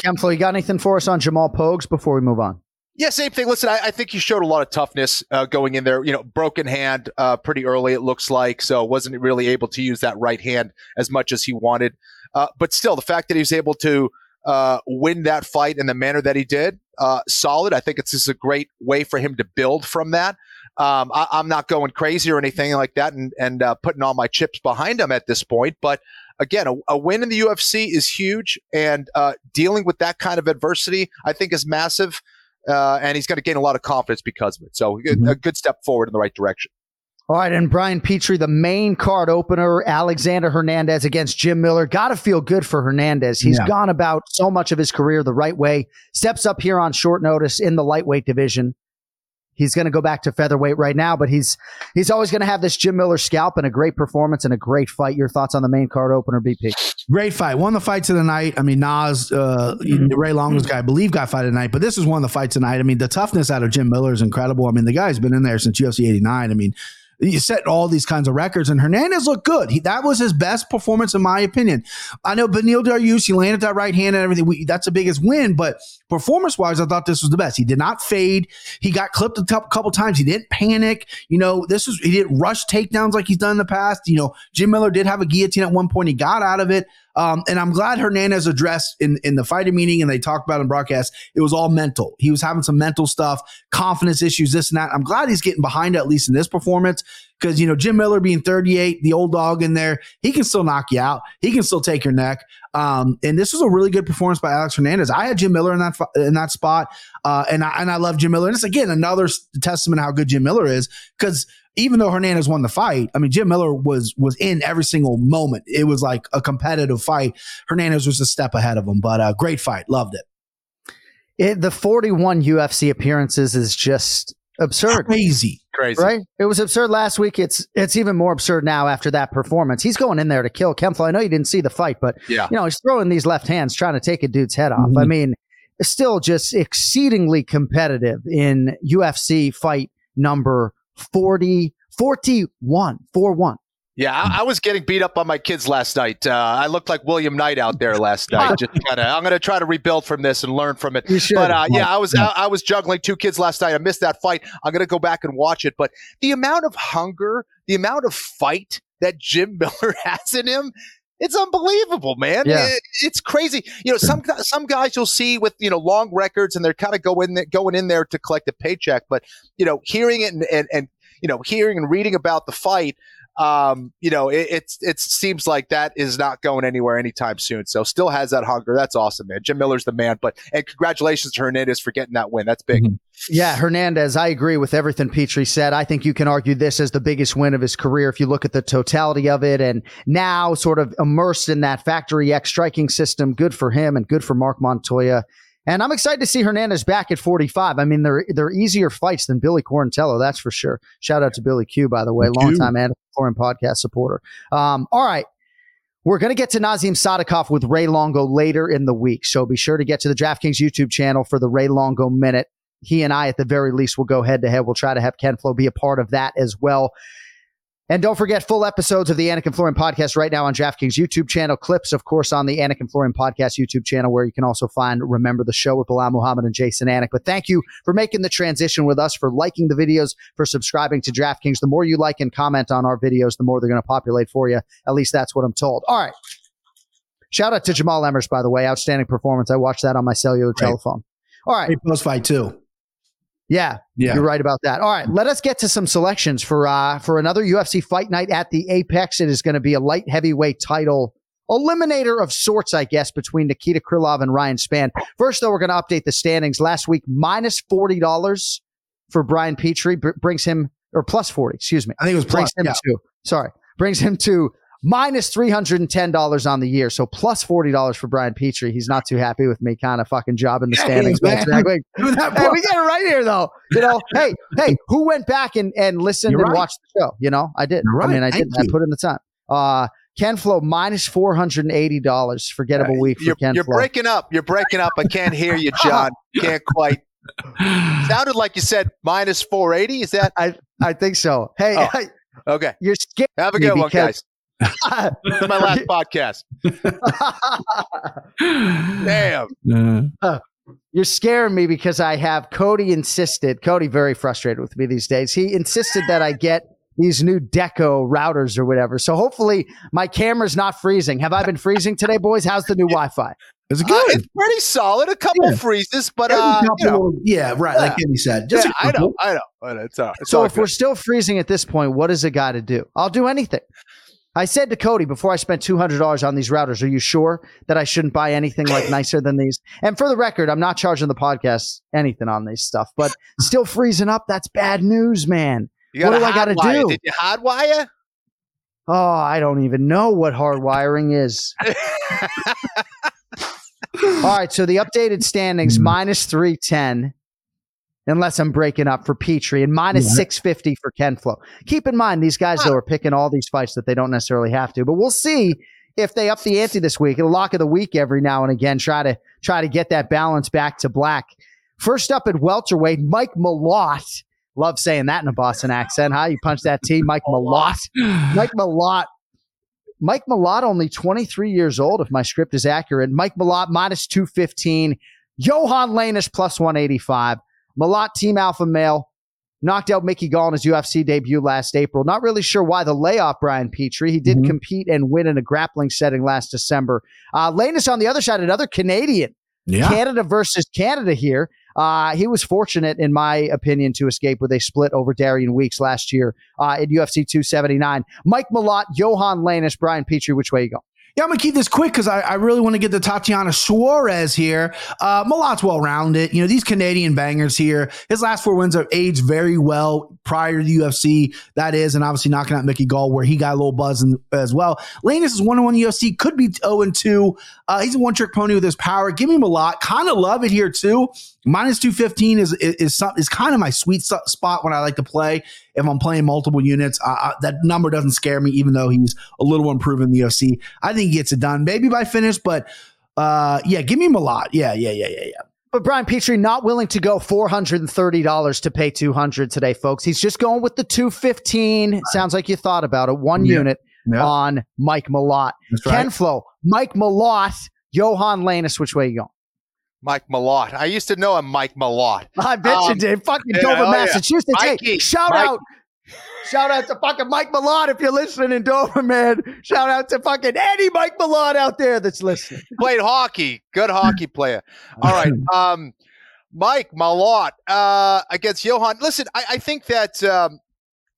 Ken Flo, you got anything for us on Jamal Pogues before we move on? Yeah, same thing. Listen, I, I think he showed a lot of toughness uh, going in there. You know, broken hand uh, pretty early, it looks like. So wasn't really able to use that right hand as much as he wanted. Uh, but still, the fact that he was able to uh, win that fight in the manner that he did, uh, solid. I think it's just a great way for him to build from that. Um, I, I'm not going crazy or anything like that, and and uh, putting all my chips behind him at this point. But again, a, a win in the UFC is huge, and dealing with that kind of adversity, I think, is massive. Uh, and he's going to gain a lot of confidence because of it. So a- a good step forward in the right direction. All right, and Brian Petrie, the main card opener, Alexander Hernandez against Jim Miller. Got to feel good for Hernandez. He's Yeah. gone about so much of his career the right way. Steps up here on short notice in the lightweight division. He's going to go back to featherweight right now, but he's he's always going to have this Jim Miller scalp and a great performance and a great fight. Your thoughts on the main card opener, BP? Great fight. One of the fights of the night. I mean, Nas, uh, Ray Longo's guy, I believe, got fight tonight, but this is one of the fights tonight. I mean, the toughness out of Jim Miller is incredible. I mean, the guy's been in there since UFC 89. I mean, you set all these kinds of records. And Hernandez looked good. He, that was his best performance, in my opinion. I know Beneil Dariush, he landed that right hand and everything. We, that's the biggest win, but performance wise, I thought this was the best. He did not fade. He got clipped a couple, couple times. He didn't panic. You know, this was he didn't rush takedowns like he's done in the past. You know, Jim Miller did have a guillotine at one point. He got out of it. Um, and I'm glad Hernandez addressed in, in the fighter meeting and they talked about in broadcast, it was all mental. He was having some mental stuff, confidence issues, this and that. I'm glad he's getting behind at least in this performance. Because, you know, Jim Miller being 38, the old dog in there, he can still knock you out. He can still take your neck. Um, and this was a really good performance by Alex Hernandez. I had Jim Miller in that in that spot, uh, and I and I love Jim Miller. And it's again another testament how good Jim Miller is because even though Hernandez won the fight, I mean Jim Miller was was in every single moment. It was like a competitive fight. Hernandez was a step ahead of him, but uh, great fight, loved it. it. The 41 UFC appearances is just absurd. Crazy. Crazy. Right? It was absurd last week. It's it's even more absurd now after that performance. He's going in there to kill Ken I know you didn't see the fight, but Yeah. you know, he's throwing these left hands trying to take a dude's head off. I mean, still just exceedingly competitive in UFC fight number 40 41 4 1. Yeah, I, I was getting beat up on my kids last night. Uh, I looked like William Knight out there last night. Just kind of, I'm going to try to rebuild from this and learn from it. But uh, yeah, I was. I, I was juggling two kids last night. I missed that fight. I'm going to go back and watch it. But the amount of hunger, the amount of fight that Jim Miller has in him. It's unbelievable, man. Yeah. It- it's crazy. You know, some some guys you'll see with you know long records, and they're kind of going there, going in there to collect a paycheck. But you know, hearing it and, and, and you know, hearing and reading about the fight, um, you know, it, it's it seems like that is not going anywhere anytime soon. So still has that hunger. That's awesome, man. Jim Miller's the man. But and congratulations to Hernandez for getting that win. That's big. Yeah, Hernandez, I agree with everything Petrie said. I think you can argue this as the biggest win of his career if you look at the totality of it and now sort of immersed in that Factory X striking system. Good for him and good for Mark Montoya. And I'm excited to see Hernandez back at 45. I mean, they're they're easier fights than Billy Quarantillo, that's for sure. Shout out to Billy Q, by the way, longtime Anik Florian podcast supporter. Um, all right. We're going to get to Nazim Sadykhov with Ray Longo later in the week. So be sure to get to the DraftKings YouTube channel for the Ray Longo Minute. He and I, at the very least, will go head to head. We'll try to have Ken Flo be a part of that as well. And don't forget full episodes of the Anik and Florian podcast right now on DraftKings YouTube channel. Clips, of course, on the Anik and Florian podcast YouTube channel, where you can also find Remember the Show with Bilal Muhammad and Jason Anik. But thank you for making the transition with us, for liking the videos, for subscribing to DraftKings. The more you like and comment on our videos, the more they're going to populate for you. At least that's what I'm told. All right. Shout out to Jamall Emmers, by the way. Outstanding performance. I watched that on my cellular telephone. All right. Great post fight too. Yeah, Yeah. you're right about that. All right, let us get to some selections for uh for another UFC fight night at the Apex. It is going to be a light heavyweight title eliminator of sorts, I guess, between Nikita Krylov and Ryan Spann. First, though, we're going to update the standings. Last week, minus forty dollars for Brian Petrie br- brings him or plus forty. Excuse me. I think it was brings plus, him yeah. to sorry brings him to minus three hundred and ten dollars on the year. So plus plus forty dollars for Brian Petrie. He's not too happy with me, kind of fucking jobbing the Hey, standings. like, hey, we get it right here, though. You know, hey, hey, who went back and, and listened You're and right. watched the show? You know, I did. You're I mean, right. I did. I put in the time. Uh, Ken Flo minus four hundred and eighty dollars. Forgettable week for You're, Ken you're Flo. breaking up. You're breaking up. I can't hear you, Jon. Can't quite. Sounded like you said minus 480. Is that I I think so. Hey, Oh. okay? you're scared. Have a good one, guys. This is my last podcast. Damn. You're scaring me because I have Cody insisted. Cody very frustrated with me these days. He insisted that I get these new Deco routers or whatever. So hopefully my camera's not freezing. Have I been freezing today, boys? How's the new Wi-Fi? Is it Uh, good? it's pretty solid. A couple Yeah. freezes, but uh, couple you know, yeah, right. Like Kenny said, just yeah, a I know. I know, I know. It's all, it's So all if we're still freezing at this point, what is a guy to do? I'll do anything. I said to Cody before I spent two hundred dollars on these routers. Are you sure that I shouldn't buy anything like nicer than these? And for the record, I'm not charging the podcast anything on this stuff, but still freezing up. That's bad news, man. What do I got to do? Did you hotwire? Oh, I don't even know what hardwiring is. All right, so the updated standings hmm. minus 310, unless I'm breaking up for Petrie, and minus Yeah. 650 for Ken Flo. Keep in mind, these guys, though, are picking all these fights that they don't necessarily have to, but we'll see if they up the ante this week. A lock of the week every now and again, try to try to get that balance back to black. First up at welterweight, Mike Malott Love saying that in a Boston accent, huh? You punch that T, Mike Malott. Mike Malott. Mike Malott, only 23 years old, if my script is accurate. Mike Malott, minus 215. Yohan Lainesse, plus 185. Malott, team alpha male, knocked out Mickey Gall in his UFC debut last April. Not really sure why the layoff, Brian Petrie. He did Mm-hmm. compete and win in a grappling setting last December. Uh, Lainesse on the other side, another Canadian. Yeah. Canada versus Canada here. Uh, he was fortunate, in my opinion, to escape with a split over Darian Weeks last year uh, in UFC 279. Mike Malott, Yohan Lainesse, Brian Petrie, which way you go? Yeah, I'm gonna keep this quick because I, I really want to get to Tatiana Suarez here. Uh, Malott's well rounded. You know, these Canadian bangers here. His last four wins have aged very well prior to the UFC. That is, and obviously knocking out Mickey Gall, where he got a little buzz in, as well. Lainesse is one and one UFC. Could be 0 and two. Uh, he's a one trick pony with his power. Give him a lot. Kind of love it here too. Minus two fifteen is is is, is kind of my sweet spot when I like to play. If I'm playing multiple units, uh, uh, that number doesn't scare me, even though he's a little improved in the UFC. I think he gets it done, maybe by finish, but uh, yeah, give me lot. Yeah, yeah, yeah, yeah, yeah. But Brian Petrie not willing to go four hundred and thirty dollars to pay two hundred today, folks. He's just going with the two fifteen. Sounds like you thought about it. One Yeah. unit Yeah. on Mike Malott. That's right. Ken Flo, Mike Malott, Yohan Lainesse. Which way you going? Mike Malott. I used to know him, Mike Malott. I bet you Um, did. Fucking yeah, Dover, oh, yeah. Massachusetts. Hey, shout Mike- out. Shout out to fucking Mike Malott if you're listening in Dover, man. Shout out to fucking any Mike Malott out there that's listening. Played hockey. Good hockey player. All right. Um, Mike Malott uh, against Yohan. Listen, I, I think that um,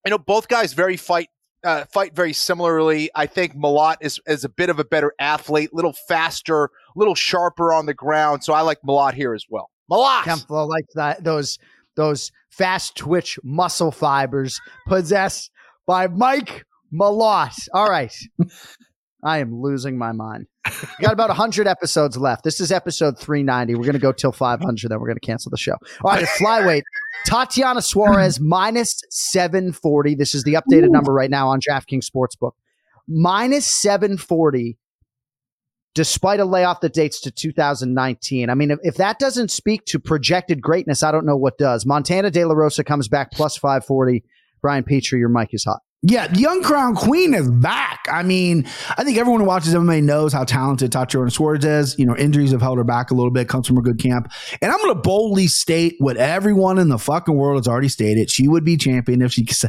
you know both guys very fight uh, fight very similarly. I think Malott is is a bit of a better athlete, little faster, little sharper on the ground. So I like Malott here as well. Malott. Ken Flo likes that those those fast twitch muscle fibers possessed by Mike Malott. All right. I am losing my mind. We got about 100 episodes left. This is episode 390. We're going to go till 500, then we're going to cancel the show. All right, flyweight, Tatiana Suarez minus 740. This is the updated number right now on DraftKings Sportsbook. Minus 740 despite a layoff that dates to 2019. I mean, if, if that doesn't speak to projected greatness, I don't know what does. Montana De La Rosa comes back plus 540. Brian Petrie, your mic is hot. Yeah, the Young Crown Queen is back. I mean, I think everyone who watches MMA knows how talented Tatiana Suarez is. You know, injuries have held her back a little bit, comes from a good camp. And I'm going to boldly state what everyone in the fucking world has already stated. She would be champion if she c-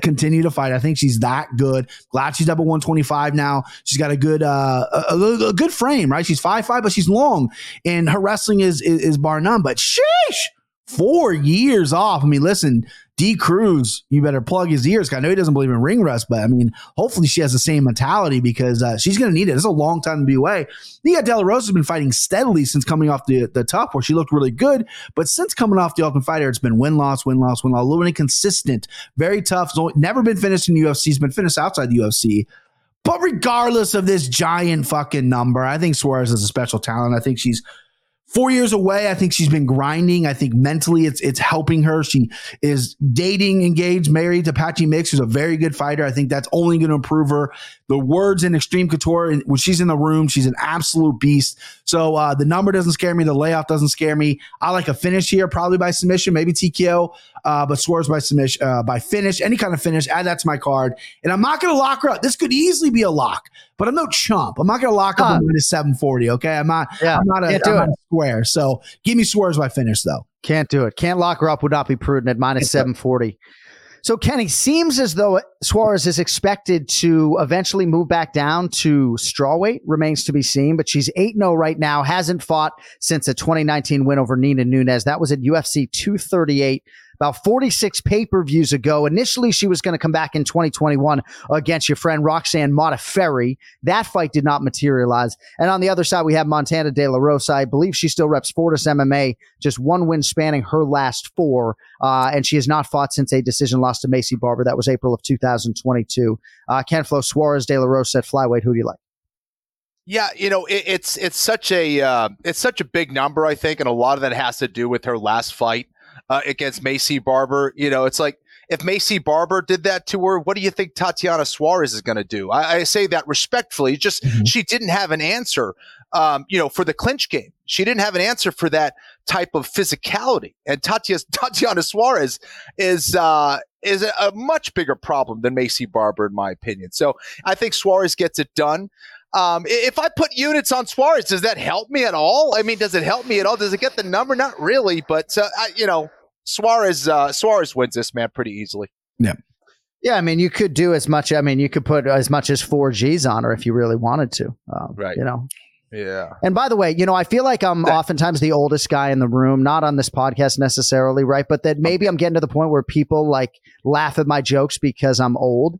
continue to fight. I think she's that good. Glad she's up at 125 now. She's got a good, uh, a, a- a good frame, right? She's five five, but she's long, and her wrestling is is, is bar none. But sheesh, four years off. I mean, listen, D Cruz, you better plug his ears. I know he doesn't believe in ring rust, but I mean, hopefully she has the same mentality because uh, she's going to need it. It's a long time to be away. Nia De La Rosa has been fighting steadily since coming off the the top, where she looked really good. But since coming off the Ultimate Fighter, it's been win loss, win loss, win loss, a little inconsistent, very tough. Never been finished in the UFC. Has been finished outside the UFC. But regardless of this giant fucking number, I think Suarez is a special talent. I think she's four years away. I think she's been grinding. I think mentally it's it's helping her. She is dating, engaged, married to Patchy Mix, who's a very good fighter. I think that's only going to improve her. The words in Extreme Couture, when she's in the room, she's an absolute beast. So uh, the number doesn't scare me. The layoff doesn't scare me. I like a finish here, probably by submission, maybe TKO, uh, but Suarez by submission, uh, by finish, any kind of finish. Add that to my card. And I'm not going to lock her up. This could easily be a lock, but I'm no chump. I'm not going to lock up Huh. a minus 740. Okay. I'm not, Yeah, I'm not a, I'm not a square. So give me Suarez by finish, though. Can't do it. Can't lock her up. Would not be prudent at minus 740. So, Kenny, seems as though Suarez is expected to eventually move back down to strawweight. Remains to be seen, but she's 8 0 right now. Hasn't fought since a 2019 win over Nina Nunes. That was at UFC 238 about 46 pay per views ago. Initially, she was going to come back in 2021 against your friend Roxanne Modafferi. That fight did not materialize. And on the other side, we have Montana De La Rosa. I believe she still reps Fortis MMA, just one win spanning her last four. Uh, and she has not fought since a decision loss to Maycee Barber. That was April of 2022. Uh, Ken Flo Suarez De La Rosa at flyweight. Who do you like? Yeah, you know, it, it's it's such a uh, it's such a big number, I think, and a lot of that has to do with her last fight uh, against Maycee Barber. You know, it's like if Maycee Barber did that to her, what do you think Tatiana Suarez is going to do? I, I say that respectfully. Just she didn't have an answer um, you know, for the clinch game. She didn't have an answer for that type of physicality. And Tatiana, Tatiana Suarez is uh, is a, a much bigger problem than Maycee Barber, in my opinion. So I think Suarez gets it done. Um, if I put units on Suarez, does that help me at all? I mean, does it help me at all? Does it get the number? Not really, but uh, I, you know, Suarez uh, Suarez wins this man pretty easily. Yeah. Yeah, I mean, you could do as much. I mean, you could put as much as four G's on her if you really wanted to. Um, Right. You know. Yeah. And by the way, you know, I feel like I'm oftentimes the oldest guy in the room, not on this podcast necessarily, right? But that maybe I'm getting to the point where people like laugh at my jokes because I'm old.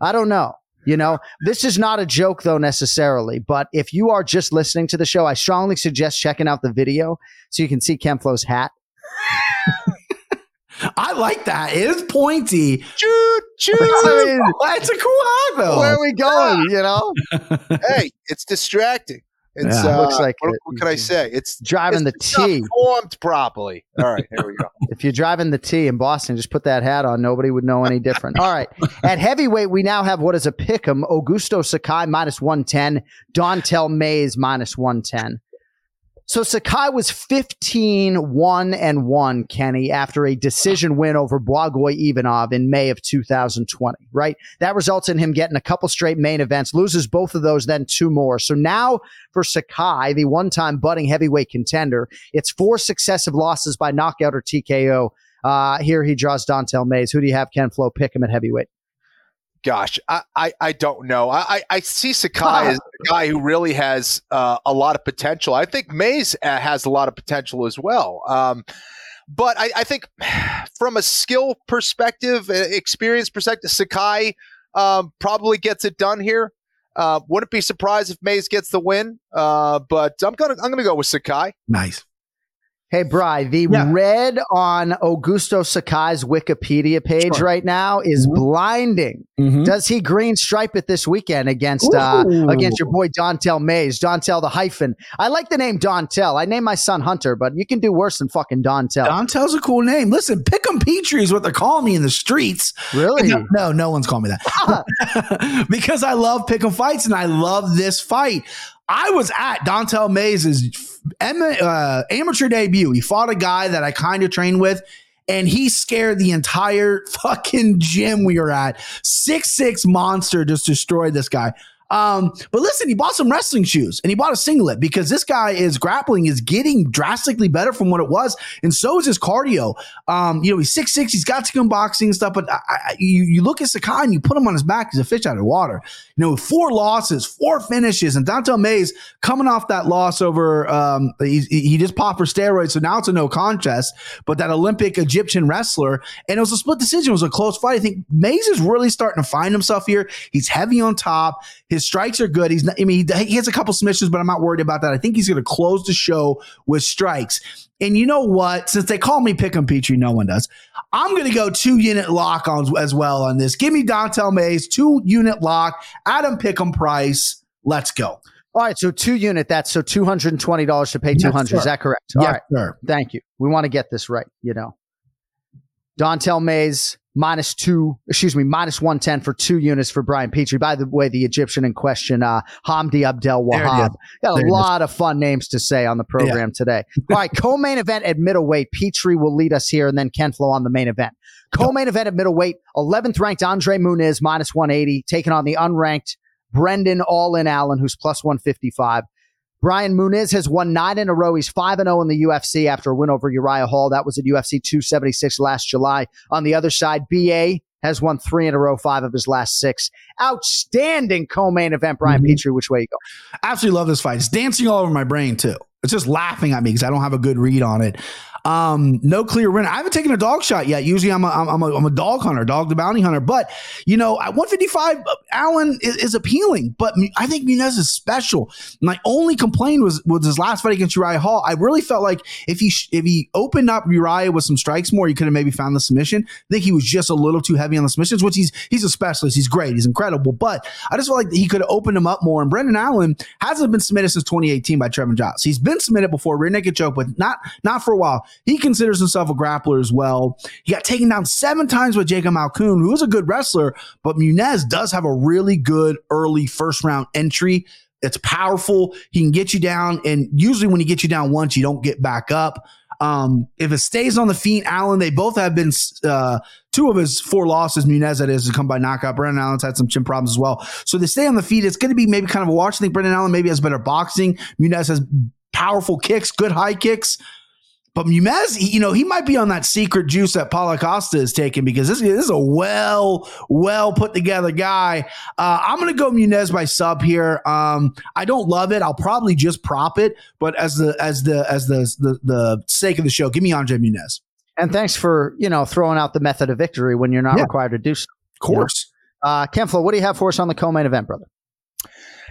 I don't know. You know, this is not a joke though necessarily, but if you are just listening to the show, I strongly suggest checking out the video so you can see Ken Flo's hat. I like that. It is pointy. Choo choo. It's a cool hat though. Where are we going? You know, hey, it's distracting. It's Yeah. uh, Looks like what, it. what can I say? It's driving the it's not T. formed properly. All right, here we go. If you're driving the T in Boston, just put that hat on. Nobody would know any different. All right. At heavyweight, we now have what is a pick 'em Augusto Sakai minus 110, Don'Tale Mayes minus 110. So Sakai was 15 1 and 1, Kenny, after a decision win over Blagoy Ivanov in May of 2020, right? That results in him getting a couple straight main events, loses both of those, then two more. So now for Sakai, the one time budding heavyweight contender, it's four successive losses by knockout or TKO. Uh, here he draws Don'Tale Mayes. Who do you have, Ken Flo, pick him at heavyweight? Gosh, I, I, I don't know. I, I, see Sakai as a guy who really has uh, a lot of potential. I think Mayes uh, has a lot of potential as well. Um, but I, I think from a skill perspective, uh, experience perspective, Sakai um, probably gets it done here. Uh, wouldn't be surprised if Mayes gets the win. Uh, but I'm gonna I'm gonna go with Sakai. Nice. Hey, Bry, the red on Augusto Sakai's Wikipedia page Sure. right now is blinding. Mhm. Does he green stripe it this weekend against uh, against your boy Don'Tale Mayes? Don'Tale the hyphen. I like the name Don'Tale. I named my son Hunter, but you can do worse than fucking Don'Tale. Don'Tale's a cool name. Listen, Pick'em Petrie is what they're calling me in the streets. Really? No, no, no one's calling me that. because I love Pick'em fights and I love this fight. I was at Don'Tale Mayes' uh, amateur debut. He fought a guy that I kind of trained with. And he scared the entire fucking gym we were at. Six six monster just destroyed this guy. Um, but listen, he bought some wrestling shoes and he bought a singlet because this guy is grappling is getting drastically better from what it was, and so is his cardio. Um, you know, he's six six, he's got some boxing and stuff, but I, I, you you look at Sakai and you put him on his back, he's a fish out of water. You know, four losses, four finishes, and Don'Tale Mayes coming off that loss over, um, he, he just popped for steroids, so now it's a no contest. But that Olympic Egyptian wrestler, and it was a split decision, it was a close fight. I think Mayes is really starting to find himself here. He's heavy on top. His strikes are good. He's not, I mean, he, he has a couple submissions, but I'm not worried about that. I think he's going to close the show with strikes. And you know what? Since they call me Pick'em Petrie, no one does. I'm going to go two unit lock on as well on this. Give me Don'Tale Mayes, two unit lock, Adam Pick'em price. Let's go. All right, so two unit. That's so two hundred and twenty dollars to pay two hundred. sir. Is that correct? All Yes, right, sir. Thank you. We want to get this right. You know, Don'Tale Mayes minus two. Excuse me, minus one ten for two units for Brian Petrie. By the way, the Egyptian in question, uh, Hamdi Abdel Wahab. Got a There lot of fun names to say on the program today. All right, co-main event at middleweight. Petrie will lead us here, and then Ken Flo on the main event. Co-main event at middleweight. 11th ranked Andre Muniz minus 180, taking on the unranked Brendan All In Allen, who's plus 155. Brian Muniz has won nine in a row. He's 5 0 in the UFC after a win over Uriah Hall. That was at UFC 276 last July. On the other side, BA has won three in a row, five of his last six. Outstanding co main event, Brian mm-hmm. Petrie. Which way you go? Absolutely love this fight. It's dancing all over my brain too. It's just laughing at me because I don't have a good read on it. Um, no clear winner. I haven't taken a dog shot yet. Usually I'm a, I'm, a, I'm a dog hunter, dog the bounty hunter. But, you know, at 155, uh, Allen is, is appealing, but I think Muniz is special. My only complaint was, was his last fight against Uriah Hall. I really felt like if he, if he opened up Uriah with some strikes more, he could have maybe found the submission. I think he was just a little too heavy on the submissions, which he's, he's a specialist. He's great. He's incredible. But I just felt like he could have opened him up more. And Brendan Allen hasn't been submitted since 2018 by Trevin Giles. He's been submitted before, rear naked choke, but not, not for a while. He considers himself a grappler as well. He got taken down seven times by Jacob Malkoun, who is a good wrestler, but Muniz does have a really good early first round entry. It's powerful. He can get you down, and usually when he gets you down once, you don't get back up. Um, if it stays on the feet, Allen, they both have been uh, two of his four losses. Muniz that is, has come by knockout. Brendan Allen's had some chin problems as well. So they stay on the feet. It's going to be maybe kind of a watch. I think Brendan Allen maybe has better boxing. Muniz has powerful kicks, good high kicks. But Muniz, you know, he might be on that secret juice that Paulo Costa is taking because this, this is a well, well put together guy. Uh, I'm going to go Muniz by sub here. Um, I don't love it. I'll probably just prop it, but as the as the as the the, the sake of the show, give me Andre Muniz. And thanks for you know throwing out the method of victory when you're not Yeah. required to do so. Of course. Uh, Ken Flo, what do you have for us on the co-main event, brother?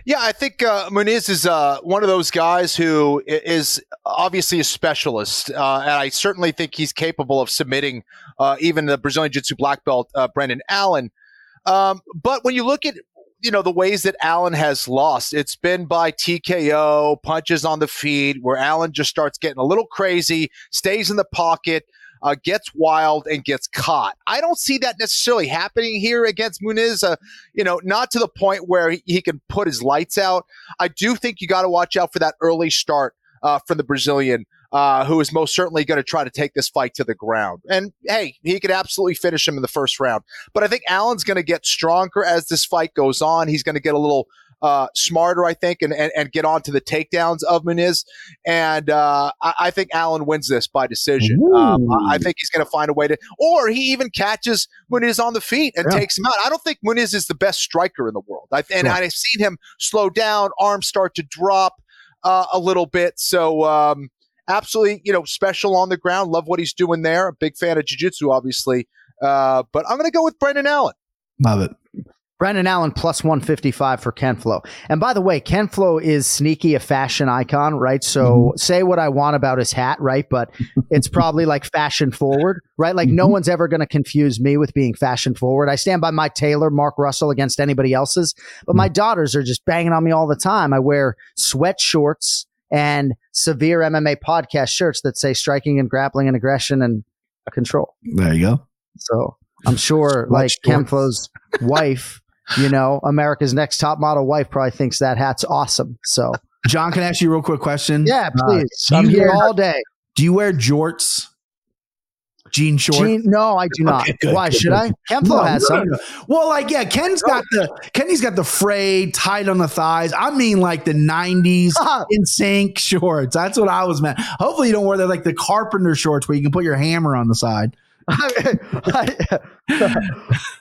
Yeah, I think uh, Muniz is uh, one of those guys who is obviously a specialist, uh, and I certainly think he's capable of submitting uh, even the Brazilian Jiu-Jitsu black belt uh, Brendan Allen. Um, but when you look at you know the ways that Allen has lost, it's been by TKO, punches on the feet, where Allen just starts getting a little crazy, stays in the pocket. Uh, gets wild and gets caught. I don't see that necessarily happening here against Muniz. Uh, you know, not to the point where he, he can put his lights out. I do think you got to watch out for that early start uh, from the Brazilian, uh, who is most certainly going to try to take this fight to the ground. And hey, he could absolutely finish him in the first round. But I think Allen's going to get stronger as this fight goes on. He's going to get a little uh, smarter, I think, and, and, and get onto the takedowns of Muniz. And uh, I, I think Allen wins this by decision. Um, I I think he's going to find a way to, or he even catches Muniz on the feet and Yeah. takes him out. I don't think Muniz is the best striker in the world. I, and. I've seen him slow down, arms start to drop uh, a little bit. So, um, absolutely, you know, special on the ground. Love what he's doing there. A big fan of jiu-jitsu, obviously. Uh, but I'm going to go with Brendan Allen. Love it. Brendan Allen plus 155 for Ken Flo. And by the way, Ken Flo is sneaky a fashion icon, right? So mm-hmm. say what I want about his hat, right? But it's probably like fashion forward, right? Like no mm-hmm. one's ever going to confuse me with being fashion forward. I stand by my Taylor, Mark Russell against anybody else's, but my mm-hmm. daughters are just banging on me all the time. I wear sweat shorts and severe MMA podcast shirts that say striking and grappling and aggression and control. There you go. So I'm sure, Sweat like shorts. Ken Flo's wife, you know, America's next top model wife probably thinks that hat's awesome. So, Jon, can I ask you a real quick question? Yeah, Uh, please. do I'm here wear- all day. Do you wear jorts? Jean shorts? Jean, no, I do not. Okay, good, Why good, should good. I? Ken Flo No, has no, some. no, no. Well, like yeah, Ken's got the Kenny's got the frayed, tight on the thighs. I mean, like the '90s in sync shorts. That's what I was meant. Hopefully, you don't wear the like the carpenter shorts where you can put your hammer on the side.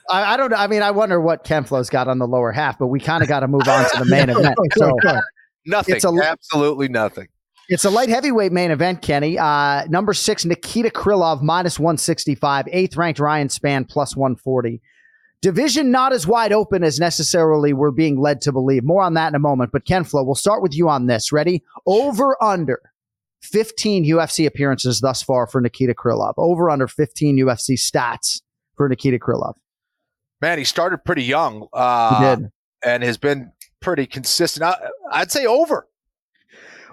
I, I don't know. I mean, I wonder what Ken Flo's got on the lower half, but we kind of got to move on to the main event. So, Nothing. It's a- absolutely nothing. It's a light heavyweight main event, Kenny. Uh, number six, Nikita Krylov, minus 165. Eighth ranked Ryan Spann, plus 140. Division not as wide open as necessarily we're being led to believe. More on that in a moment. But Ken Flo, we'll start with you on this. Ready? Over under 15 UFC appearances thus far for Nikita Krylov. Over under 15 UFC stats for Nikita Krylov. Man, he started pretty young. Uh, He did. And has been pretty consistent. I, I'd say over.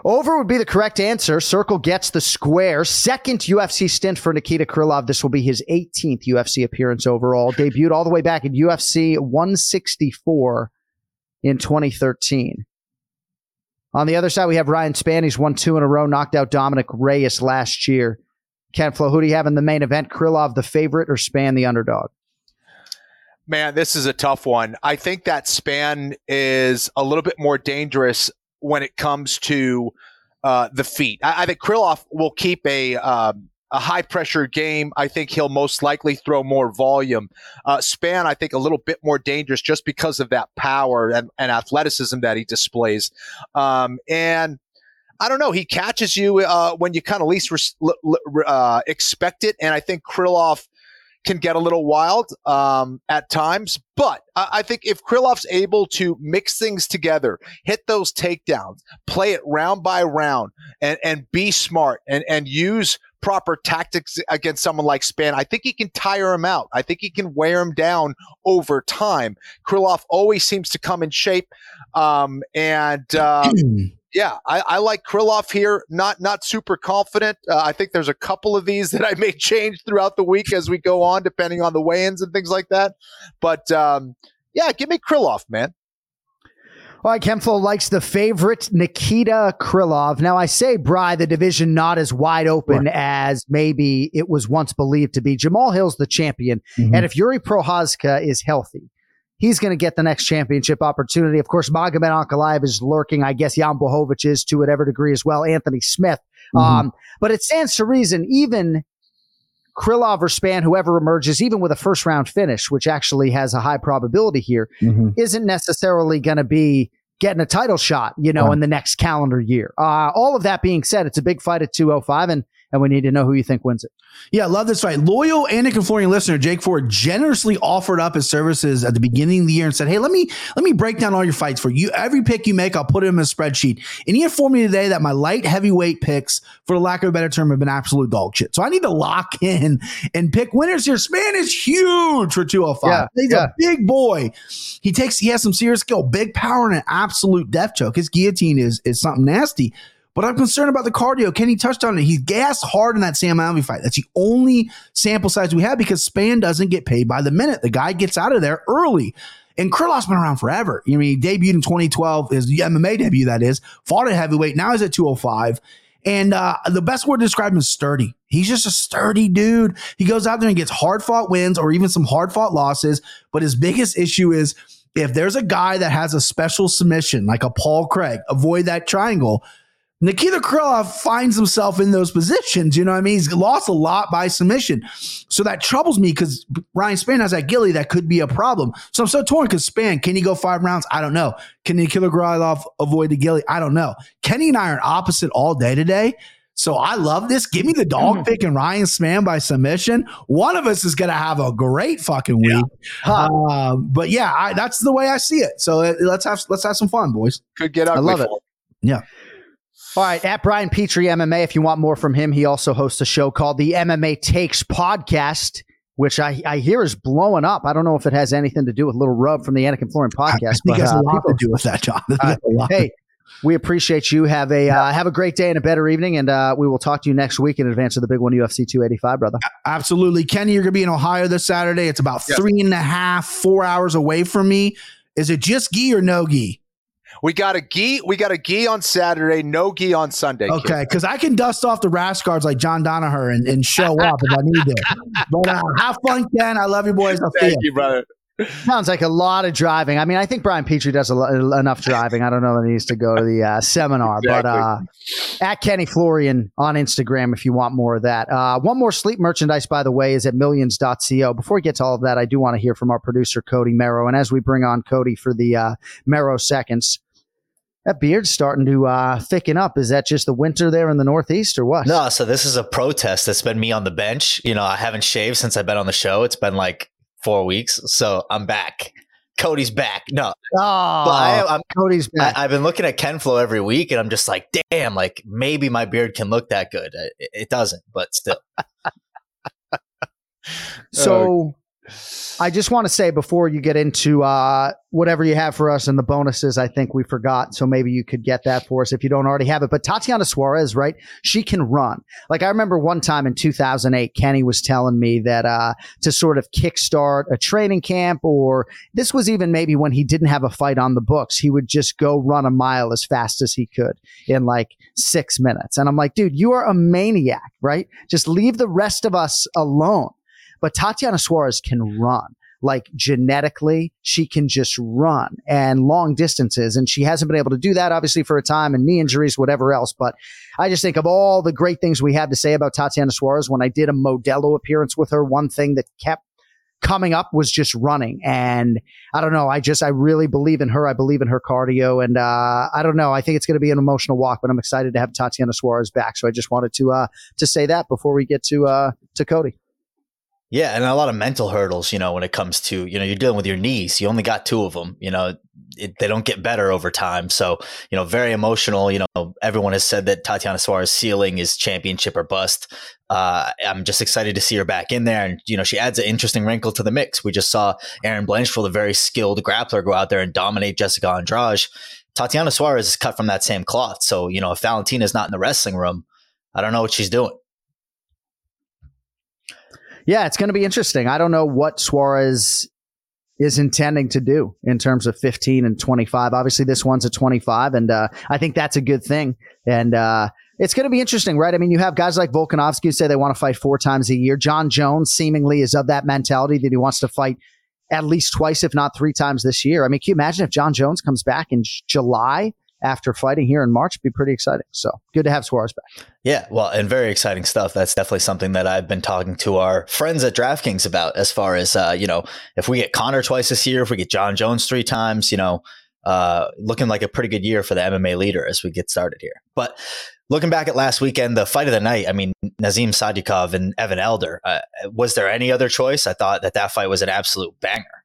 Over would be the correct answer. Circle gets the square. Second UFC stint for Nikita Krylov. This will be his 18th UFC appearance overall. Debuted all the way back in UFC 164 in 2013. On the other side, we have Ryan Spann. He's won two in a row, knocked out Dominick Reyes last year. Ken Flo, who do you have in the main event? Krylov the favorite or Spann the underdog? Man, this is a tough one. I think that Spann is a little bit more dangerous when it comes to uh, the feet. I, I think Krylov will keep a um, a high pressure game. I think he'll most likely throw more volume. Uh, Spann, I think, a little bit more dangerous just because of that power and, and athleticism that he displays. Um, and I don't know. He catches you uh, when you kind of least res- uh, expect it, and I think Krylov can get a little wild um, at times. But I, I think if Krylov's able to mix things together, hit those takedowns, play it round by round, and and be smart and and use proper tactics against someone like Spann, I think he can tire him out. I think he can wear him down over time. Krylov always seems to come in shape, um, and. Uh, yeah, I, I like Krylov here. Not not super confident. Uh, I think there's a couple of these that I may change throughout the week as we go on, depending on the weigh-ins and things like that. But um, yeah, give me Krylov, man. All right, Ken Flo likes the favorite Nikita Krylov. Now, I say, Bry, the division not as wide open right. as maybe it was once believed to be. Jamahal Hill's the champion. Mm-hmm. And if Jiri Prochazka is healthy, he's going to get the next championship opportunity. Of course, Magomed Ankalaev is lurking. I guess Jan Blachowicz is to whatever degree as well. Anthony Smith. Mm-hmm. Um, but it stands to reason, even Krylov or Spann, whoever emerges, even with a first round finish, which actually has a high probability here, mm-hmm. not necessarily going to be getting a title shot, you know, right. in the next calendar year. Uh, all of that being said, it's a big fight at 205, and and we need to know who you think wins it. Yeah, love this fight. Loyal Anik and Florian listener Jake Ford generously offered up his services at the beginning of the year and said, "Hey, let me let me break down all your fights for you. Every pick you make, I'll put it in a spreadsheet." And he informed me today that my light heavyweight picks, for the lack of a better term, have been absolute dog shit. So I need to lock in and pick winners here. Spann is huge for 205. Yeah, He's yeah. a big boy. He takes he has some serious skill, big power, and an absolute death choke. His guillotine is is something nasty. But I'm concerned about the cardio. Kenny touched on it. He's gassed hard in that Sam Alvey fight. That's the only sample size we have because Spann doesn't get paid by the minute. The guy gets out of there early. And Krylov's been around forever. I mean, he debuted in 2012, his MMA debut, that is, fought at heavyweight. Now he's at 205. And uh, the best word to describe him is sturdy. He's just a sturdy dude. He goes out there and gets hard fought wins or even some hard fought losses. But his biggest issue is if there's a guy that has a special submission, like a Paul Craig, avoid that triangle Nikita Krylov finds himself in those positions. You know what I mean? He's lost a lot by submission. So that troubles me because Ryan Spann has that gilly that could be a problem. So I'm so torn because Spann, can he go five rounds? I don't know. Can Nikita Krylov avoid the gilly? I don't know. Kenny and I are opposite all day today. So I love this. Give me the dog mm. pick and Ryan Spann by submission. One of us is going to have a great fucking week. Yeah. Huh. Um, but yeah, I, that's the way I see it. So uh, let's have let's have some fun, boys. Could get ugly. I love it. Yeah. All right, at Brian Petrie MMA, if you want more from him, he also hosts a show called the MMA Takes Podcast, which I, I hear is blowing up. I don't know if it has anything to do with Little Rub from the Anik and Florian podcast. I but, it has uh, a lot people, to do with that, Jon. Uh, hey, we appreciate you. Have a uh, have a great day and a better evening, and uh, we will talk to you next week in advance of the big one, UFC 285, brother. Absolutely, Kenny. You're going to be in Ohio this Saturday. It's about yes. three and a half, four hours away from me. Is it just gi or no gi? We got a gi. We got a gi on Saturday. No gi on Sunday. Okay, because I can dust off the rash guards like John Danaher and, and show up if I need to. But uh, have fun, Ken. I love you, boys. I'll Thank you, brother. Sounds like a lot of driving. I mean, I think Brian Petrie does lo- enough driving. I don't know that he needs to go to the uh, seminar, exactly. but uh, at Kenny Florian on Instagram if you want more of that. Uh, one more sleep merchandise, by the way, is at millions.co. Before we get to all of that, I do want to hear from our producer, Cody Merrow. And as we bring on Cody for the uh, Merrow seconds, that beard's starting to uh, thicken up. Is that just the winter there in the Northeast or what? No, so this is a protest that's been me on the bench. You know, I haven't shaved since I've been on the show. It's been like four weeks. So I'm back. Cody's back. No, oh, but I, am Cody's back. I, have been looking at Ken Flo every week, and I'm just like, damn, like maybe my beard can look that good. It, it doesn't, but still. so I just want to say before you get into uh, whatever you have for us and the bonuses, I think we forgot. So maybe you could get that for us if you don't already have it. But Tatiana Suarez, right? She can run. Like I remember one time in 2008, Kenny was telling me that uh, to sort of kickstart a training camp, or this was even maybe when he didn't have a fight on the books, he would just go run a mile as fast as he could in like six minutes. And I'm like, dude, you are a maniac, right? Just leave the rest of us alone. But Tatiana Suarez can run. Like genetically, she can just run and long distances. And she hasn't been able to do that, obviously, for a time and knee injuries, whatever else. But I just think of all the great things we had to say about Tatiana Suarez when I did a Modelo appearance with her. One thing that kept coming up was just running. And I don't know. I just, I really believe in her. I believe in her cardio. And uh, I don't know. I think it's going to be an emotional walk, but I'm excited to have Tatiana Suarez back. So I just wanted to, uh, to say that before we get to, uh, to Cody. Yeah, and a lot of mental hurdles, you know, when it comes to, you know, you're dealing with your knees. You only got two of them, you know, it, they don't get better over time. So, you know, very emotional. You know, everyone has said that Tatiana Suarez ceiling is championship or bust. Uh, I'm just excited to see her back in there. And, you know, she adds an interesting wrinkle to the mix. We just saw Erin Blanchfield, a very skilled grappler, go out there and dominate Jessica Andrade. Tatiana Suarez is cut from that same cloth. So, you know, if Valentina's not in the wrestling room, I don't know what she's doing. Yeah, it's going to be interesting. I don't know what Suarez is intending to do in terms of 15 and 25. Obviously, this one's a 25, and uh, I think that's a good thing. And uh, it's going to be interesting, right? I mean, you have guys like Volkanovski who say they want to fight four times a year. Jon Jones seemingly is of that mentality that he wants to fight at least twice, if not three times this year. I mean, can you imagine if Jon Jones comes back in July after fighting here in March? Be pretty exciting. So good to have Suarez back. Yeah, well, and very exciting stuff. That's definitely something that I've been talking to our friends at DraftKings about as far as, uh, you know, if we get Conor twice this year, if we get Jon Jones three times, you know, uh, looking like a pretty good year for the MMA leader as we get started here. But looking back at last weekend, the fight of the night, I mean, Nazim Sadykhov and Evan Elder, uh, was there any other choice? I thought that that fight was an absolute banger.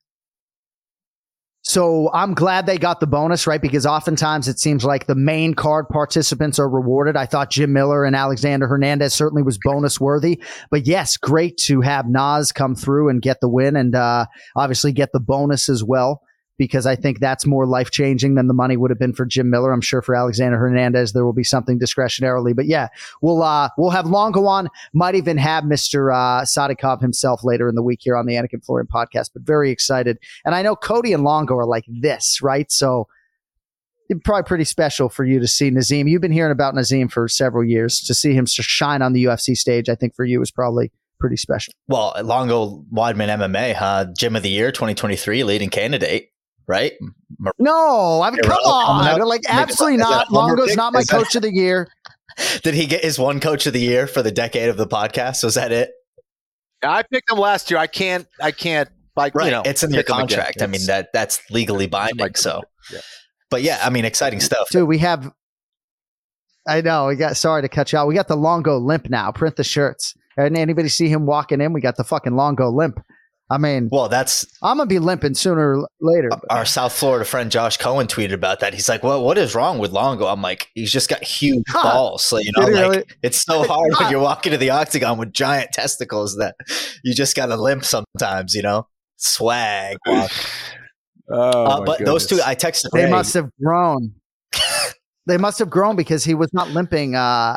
So I'm glad they got the bonus, right? Because oftentimes it seems like the main card participants are rewarded. I thought Jim Miller and Alexander Hernandez certainly was bonus worthy. But yes, great to have Nas come through and get the win and uh, obviously get the bonus as well because I think that's more life changing than the money would have been for Jim Miller. I'm sure for Alexander Hernandez there will be something discretionarily, but yeah, we'll uh, we'll have Longo on. Might even have Mr. Uh, Sadykhov himself later in the week here on the Anik and Florian podcast. But very excited, and I know Cody and Longo are like this, right? So. Probably pretty special for you to see Nazim. You've been hearing about Nazim for several years. To see him shine on the UFC stage, I think for you was probably pretty special. Well, Longo Weidman MMA, huh? Gym of the Year 2023, leading candidate right? No, I mean, come on. Like, absolutely not. Longo's not my coach of the year. Did he get his one coach of the year for the decade of the podcast? Was that it? I picked him last year. I can't, I can't, like, right. you know, it's in your contract. I mean, that that's legally binding. So, yeah. but yeah, I mean, exciting stuff. Dude, we have, I know, we got, sorry to cut you out. We got the Longo limp now. Print the shirts. And anybody see him walking in? We got the fucking Longo limp. I mean, well, that's I'm gonna be limping sooner or later. Our South Florida friend Josh Cohen tweeted about that. He's like, "Well, what is wrong with Longo?" I'm like, "He's just got huge huh. balls." So you know, like really? it's so hard when you're walking to the octagon with giant testicles that you just gotta limp sometimes. You know, swag. oh, uh, but goodness. those two, I texted. They Ray. must have grown. they must have grown because he was not limping. Uh,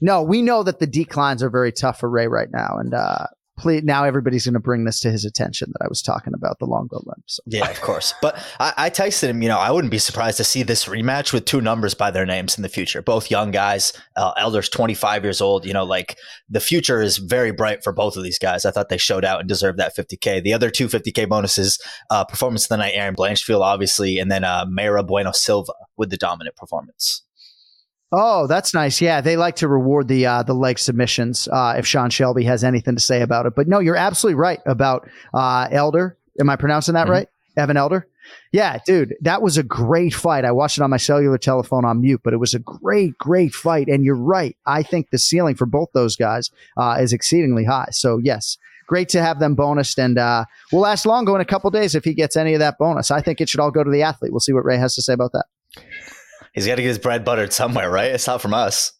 no, we know that the declines are very tough for Ray right now, and uh, please now everybody's going to bring this to his attention that I was talking about the Longo limp. So. Yeah, of course. But I, I texted him, you know, I wouldn't be surprised to see this rematch with two numbers by their names in the future. Both young guys. Uh, Elder's 25 years old. You know, like the future is very bright for both of these guys. I thought they showed out and deserved that 50K. The other two 50K bonuses, uh, performance of the night, Erin Blanchfield, obviously, and then uh, Bueno Silva with the dominant performance. Oh, that's nice. Yeah, they like to reward the uh, the leg submissions uh, if Sean Shelby has anything to say about it. But no, you're absolutely right about uh, Elder. Am I pronouncing that mm-hmm. right? Evan Elder. Yeah, dude, that was a great fight. I watched it on my cellular telephone on mute, but it was a great, great fight. And you're right. I think the ceiling for both those guys uh, is exceedingly high. So yes, great to have them bonused, and uh, we'll ask Longo in a couple days if he gets any of that bonus. I think it should all go to the athlete. We'll see what Ray has to say about that. He's got to get his bread buttered somewhere, right? It's not from us.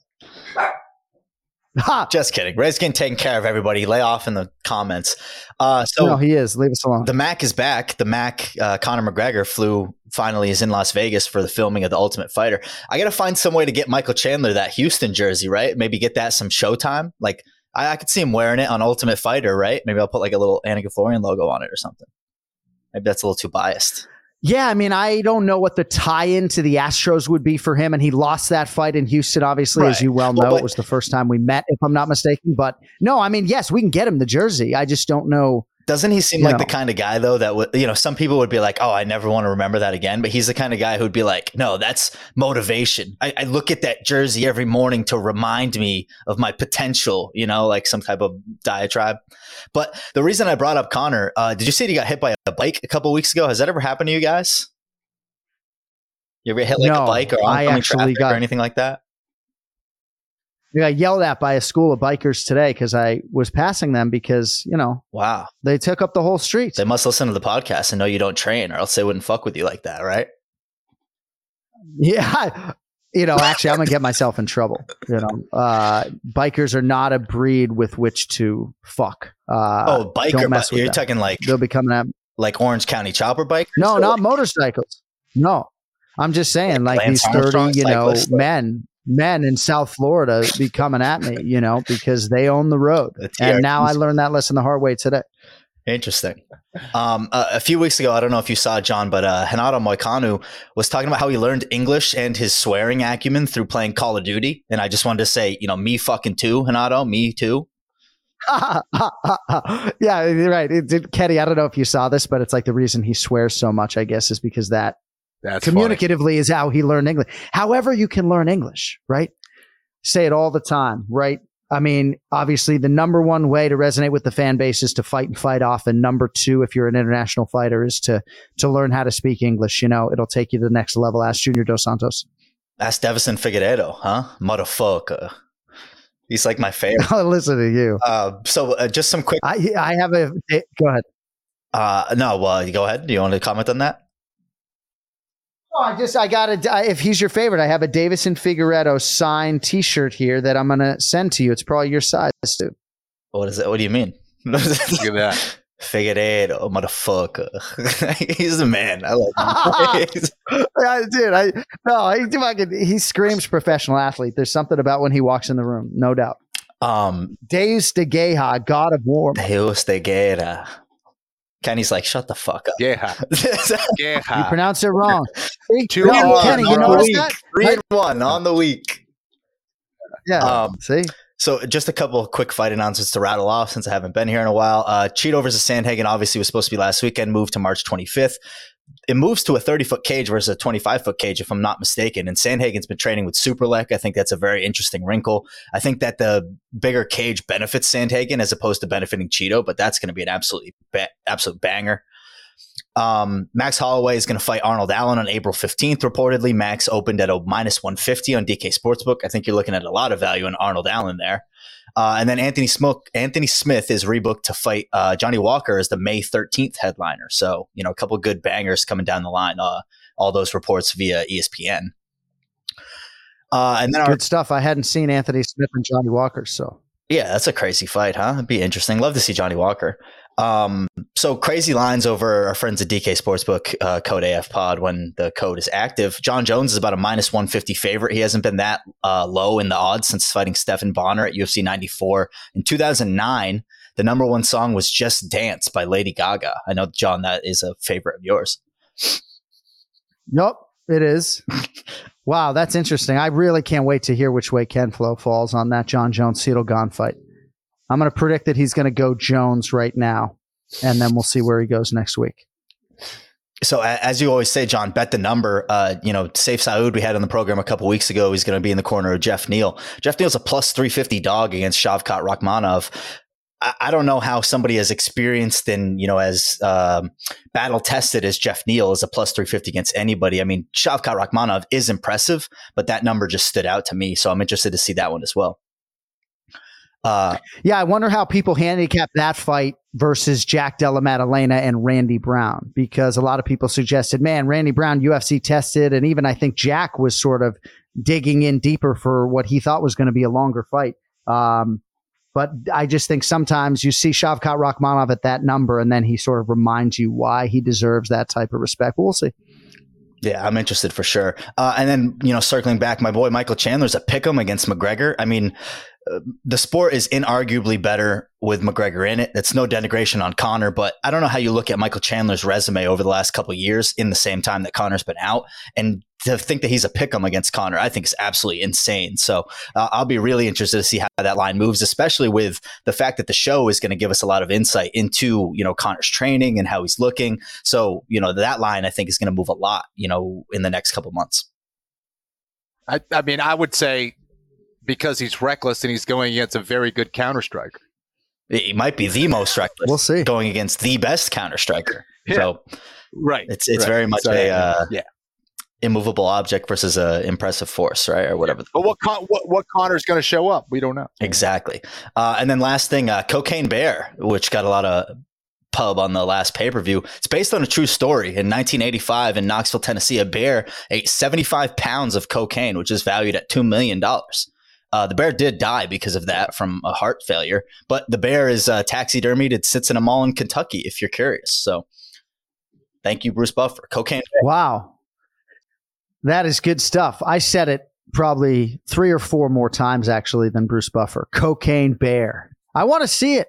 Ha! Just kidding. Ray's getting taken care of, everybody. Lay off in the comments. Uh, so no, he is. Leave us alone. The Mac is back. The Mac, uh, Conor McGregor flew finally is in Las Vegas for the filming of The Ultimate Fighter. I got to find some way to get Michael Chandler that Houston jersey, right? Maybe get that some showtime. Like I, I could see him wearing it on Ultimate Fighter, right? Maybe I'll put like a little Anik Florian logo on it or something. Maybe that's a little too biased. Yeah, I mean, I don't know what the tie-in to the Astros would be for him, and he lost that fight in Houston. Obviously, right. as you well know, well, but, it was the first time we met, if I'm not mistaken. But no, I mean, yes, we can get him the jersey. I just don't know doesn't he seem like know. the kind of guy though that would you know some people would be like, oh, I never want to remember that again, but he's the kind of guy who'd be like, no, that's motivation. I, I, look at that jersey every morning to remind me of my potential, you know, like some type of diatribe. But the reason I brought up Conor uh, did you see he got hit by a bike a couple weeks ago? Has that ever happened to you guys? You ever hit like no, a bike or oncoming traffic got, or anything like that? I got yelled at by a school of bikers today because I was passing them because, you know, wow, they took up the whole street. They must listen to the podcast and know you don't train, or else they wouldn't fuck with you like that, right? Yeah. You know, actually, I'm going to get myself in trouble. You know, uh, bikers are not a breed with which to fuck. Uh, oh, biker, but you're them. talking like they'll be coming at like Orange County chopper bike? No, not motorcycles. No, I'm just saying, like, like these 30, you know, men men in South Florida be coming at me, you know, because they own the road. The and now I learned that lesson the hard way today. Interesting. Um, uh, a few weeks ago, I don't know if you saw Jon, but uh, Renato Moicano was talking about how he learned English and his swearing acumen through playing Call of Duty. And I just wanted to say, you know, me fucking too, Renato, me too. yeah, you're right. It, it, Kenny, I don't know if you saw this, but it's like the reason he swears so much, I guess, is because that That's communicatively is how he learned English. However, you can learn English, right? Say it all the time, right? I mean, obviously, the number one way to resonate with the fan base is to fight and fight off, and number two, if you're an international fighter, is to to learn how to speak English. You know, it'll take you to the next level. Ask Junior Dos Santos. Ask Deiveson Figueiredo, huh? Motherfucker. He's like my favorite. I'll listen to you. Uh, so, uh, just some quick. I I have a go ahead. Uh, no, well, you go ahead. Do you want to comment on that? Oh, I just I got to if he's your favorite, I have a Deiveson Figueiredo signed T-shirt here that I'm gonna send to you. It's probably your size, dude. What is it? What do you mean? Look at that. Figueiredo, motherfucker. He's the man. I like him. Yeah, dude, I no, he fucking he screams professional athlete. There's something about when he walks in the room, no doubt. um, Deus de Geha, God of War. Deus de Guerra. Kenny's like, shut the fuck up. Yeah. yeah. You pronounce it wrong. Two No, and one Kenny, you on the notice week. that? Three and one on the week. Yeah. Um, see? So just a couple of quick fight announcements to rattle off since I haven't been here in a while. Uh, Chito versus Sandhagen obviously was supposed to be last weekend, moved to March 25th. It moves to a 30 foot cage versus a 25 foot cage, if I'm not mistaken. And Sandhagen's been training with Superlek. I think that's a very interesting wrinkle. I think that the bigger cage benefits Sandhagen as opposed to benefiting Chito, but that's going to be an absolutely ba- absolute banger. Um, Max Holloway is going to fight Arnold Allen on April 15th, reportedly. Max opened at a minus 150 on DK Sportsbook. I think you're looking at a lot of value in Arnold Allen there. Uh, and then Anthony Smith, Anthony Smith is rebooked to fight uh, Johnny Walker as the May 13th headliner. So, you know, a couple good bangers coming down the line. Uh, all those reports via ESPN. Uh, and then our, Good stuff. I hadn't seen Anthony Smith and Johnny Walker, so yeah, that's a crazy fight, huh? It'd be interesting. Love to see Johnny Walker. Um, so crazy lines over our friends at DK Sportsbook, uh, code AF Pod when the code is active. Jon Jones is about a minus 150 favorite. He hasn't been that uh, low in the odds since fighting Stephan Bonnar at UFC 94. In 2009, the number one song was Just Dance by Lady Gaga. I know, John, that is a favorite of yours. Nope, it is. wow, that's interesting. I really can't wait to hear which way Ken Flo falls on that Jon Jones Ciryl Gane fight. I'm going to predict that he's going to go Jones right now, and then we'll see where he goes next week. So as you always say, Jon, bet the number. Uh, you know, Sayif Saud we had on the program a couple weeks ago. He's going to be in the corner of Geoff Neal. Geoff Neal's a plus three fifty dog against Shavkat Rakhmonov. I, I don't know how somebody as experienced and you know as um, battle tested as Geoff Neal is a plus three fifty against anybody. I mean, Shavkat Rakhmonov is impressive, but that number just stood out to me. So I'm interested to see that one as well. Uh, Yeah, I wonder how people handicap that fight versus Jack Della Maddalena and Randy Brown because a lot of people suggested, man, Randy Brown UFC tested, and even I think Jack was sort of digging in deeper for what he thought was going to be a longer fight. Um, but I just think sometimes you see Shavkat Rakhmonov at that number, and then he sort of reminds you why he deserves that type of respect. We'll see. Yeah, I'm interested for sure. Uh, and then, you know, circling back, my boy Michael Chandler's a pick 'em against McGregor. I mean, the sport is inarguably better with McGregor in it. It's no denigration on Conor, but I don't know how you look at Michael Chandler's resume over the last couple years in the same time that Conor's been out. And to think that he's a pick 'em against Conor, I think is absolutely insane. So uh, I'll be really interested to see how that line moves, especially with the fact that the show is going to give us a lot of insight into, you know, Conor's training and how he's looking. So, you know, that line I think is going to move a lot, you know, in the next couple months. I, I mean, I would say because he's reckless and he's going against a very good counter striker. He might be the most reckless. We'll see. Going against the best counter striker. Yeah. So Right. it's it's right. very much So, a uh, yeah. immovable object versus a impressive force, right, or whatever. But what Con- what what Conor's going to show up? We don't know. Exactly. Uh, and then last thing, uh, Cocaine Bear, which got a lot of pub on the last pay per view. It's based on a true story. In 1985, in Knoxville, Tennessee, a bear ate 75 pounds of cocaine, which is valued at two million dollars. Uh, the bear did die because of that from a heart failure, but the bear is uh, taxidermied. It sits in a mall in Kentucky. If you're curious, so thank you, Bruce Buffer. Cocaine. Bear. Wow. That is good stuff. I said it probably three or four more times actually than Bruce Buffer. Cocaine Bear. I want to see it.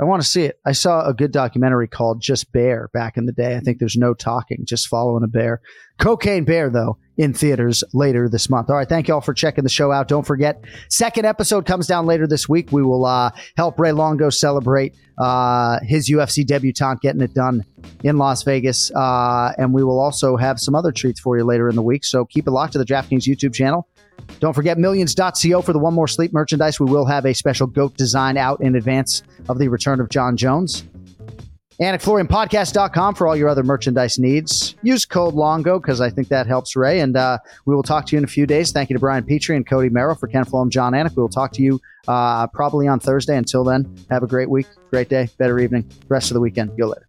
I want to see it. I saw a good documentary called Just Bear back in the day. I think there's no talking, just following a bear. Cocaine Bear, though, in theaters later this month. All right, thank you all for checking the show out. Don't forget, second episode comes down later this week. We will uh, help Ray Longo celebrate uh, his UFC debutante getting it done in Las Vegas. Uh, and we will also have some other treats for you later in the week. So keep it locked to the DraftKings YouTube channel. Don't forget millions.co for the One More Sleep merchandise. We will have a special goat design out in advance of the return of Jon Jones. AnikFlorianPodcast.com for all your other merchandise needs. Use code LONGO because I think that helps Ray. And uh, we will talk to you in a few days. Thank you to Brian Petrie and Cody Merrow for Ken Jon Anik. We will talk to you uh, probably on Thursday. Until then, have a great week, great day, better evening, rest of the weekend. Go later.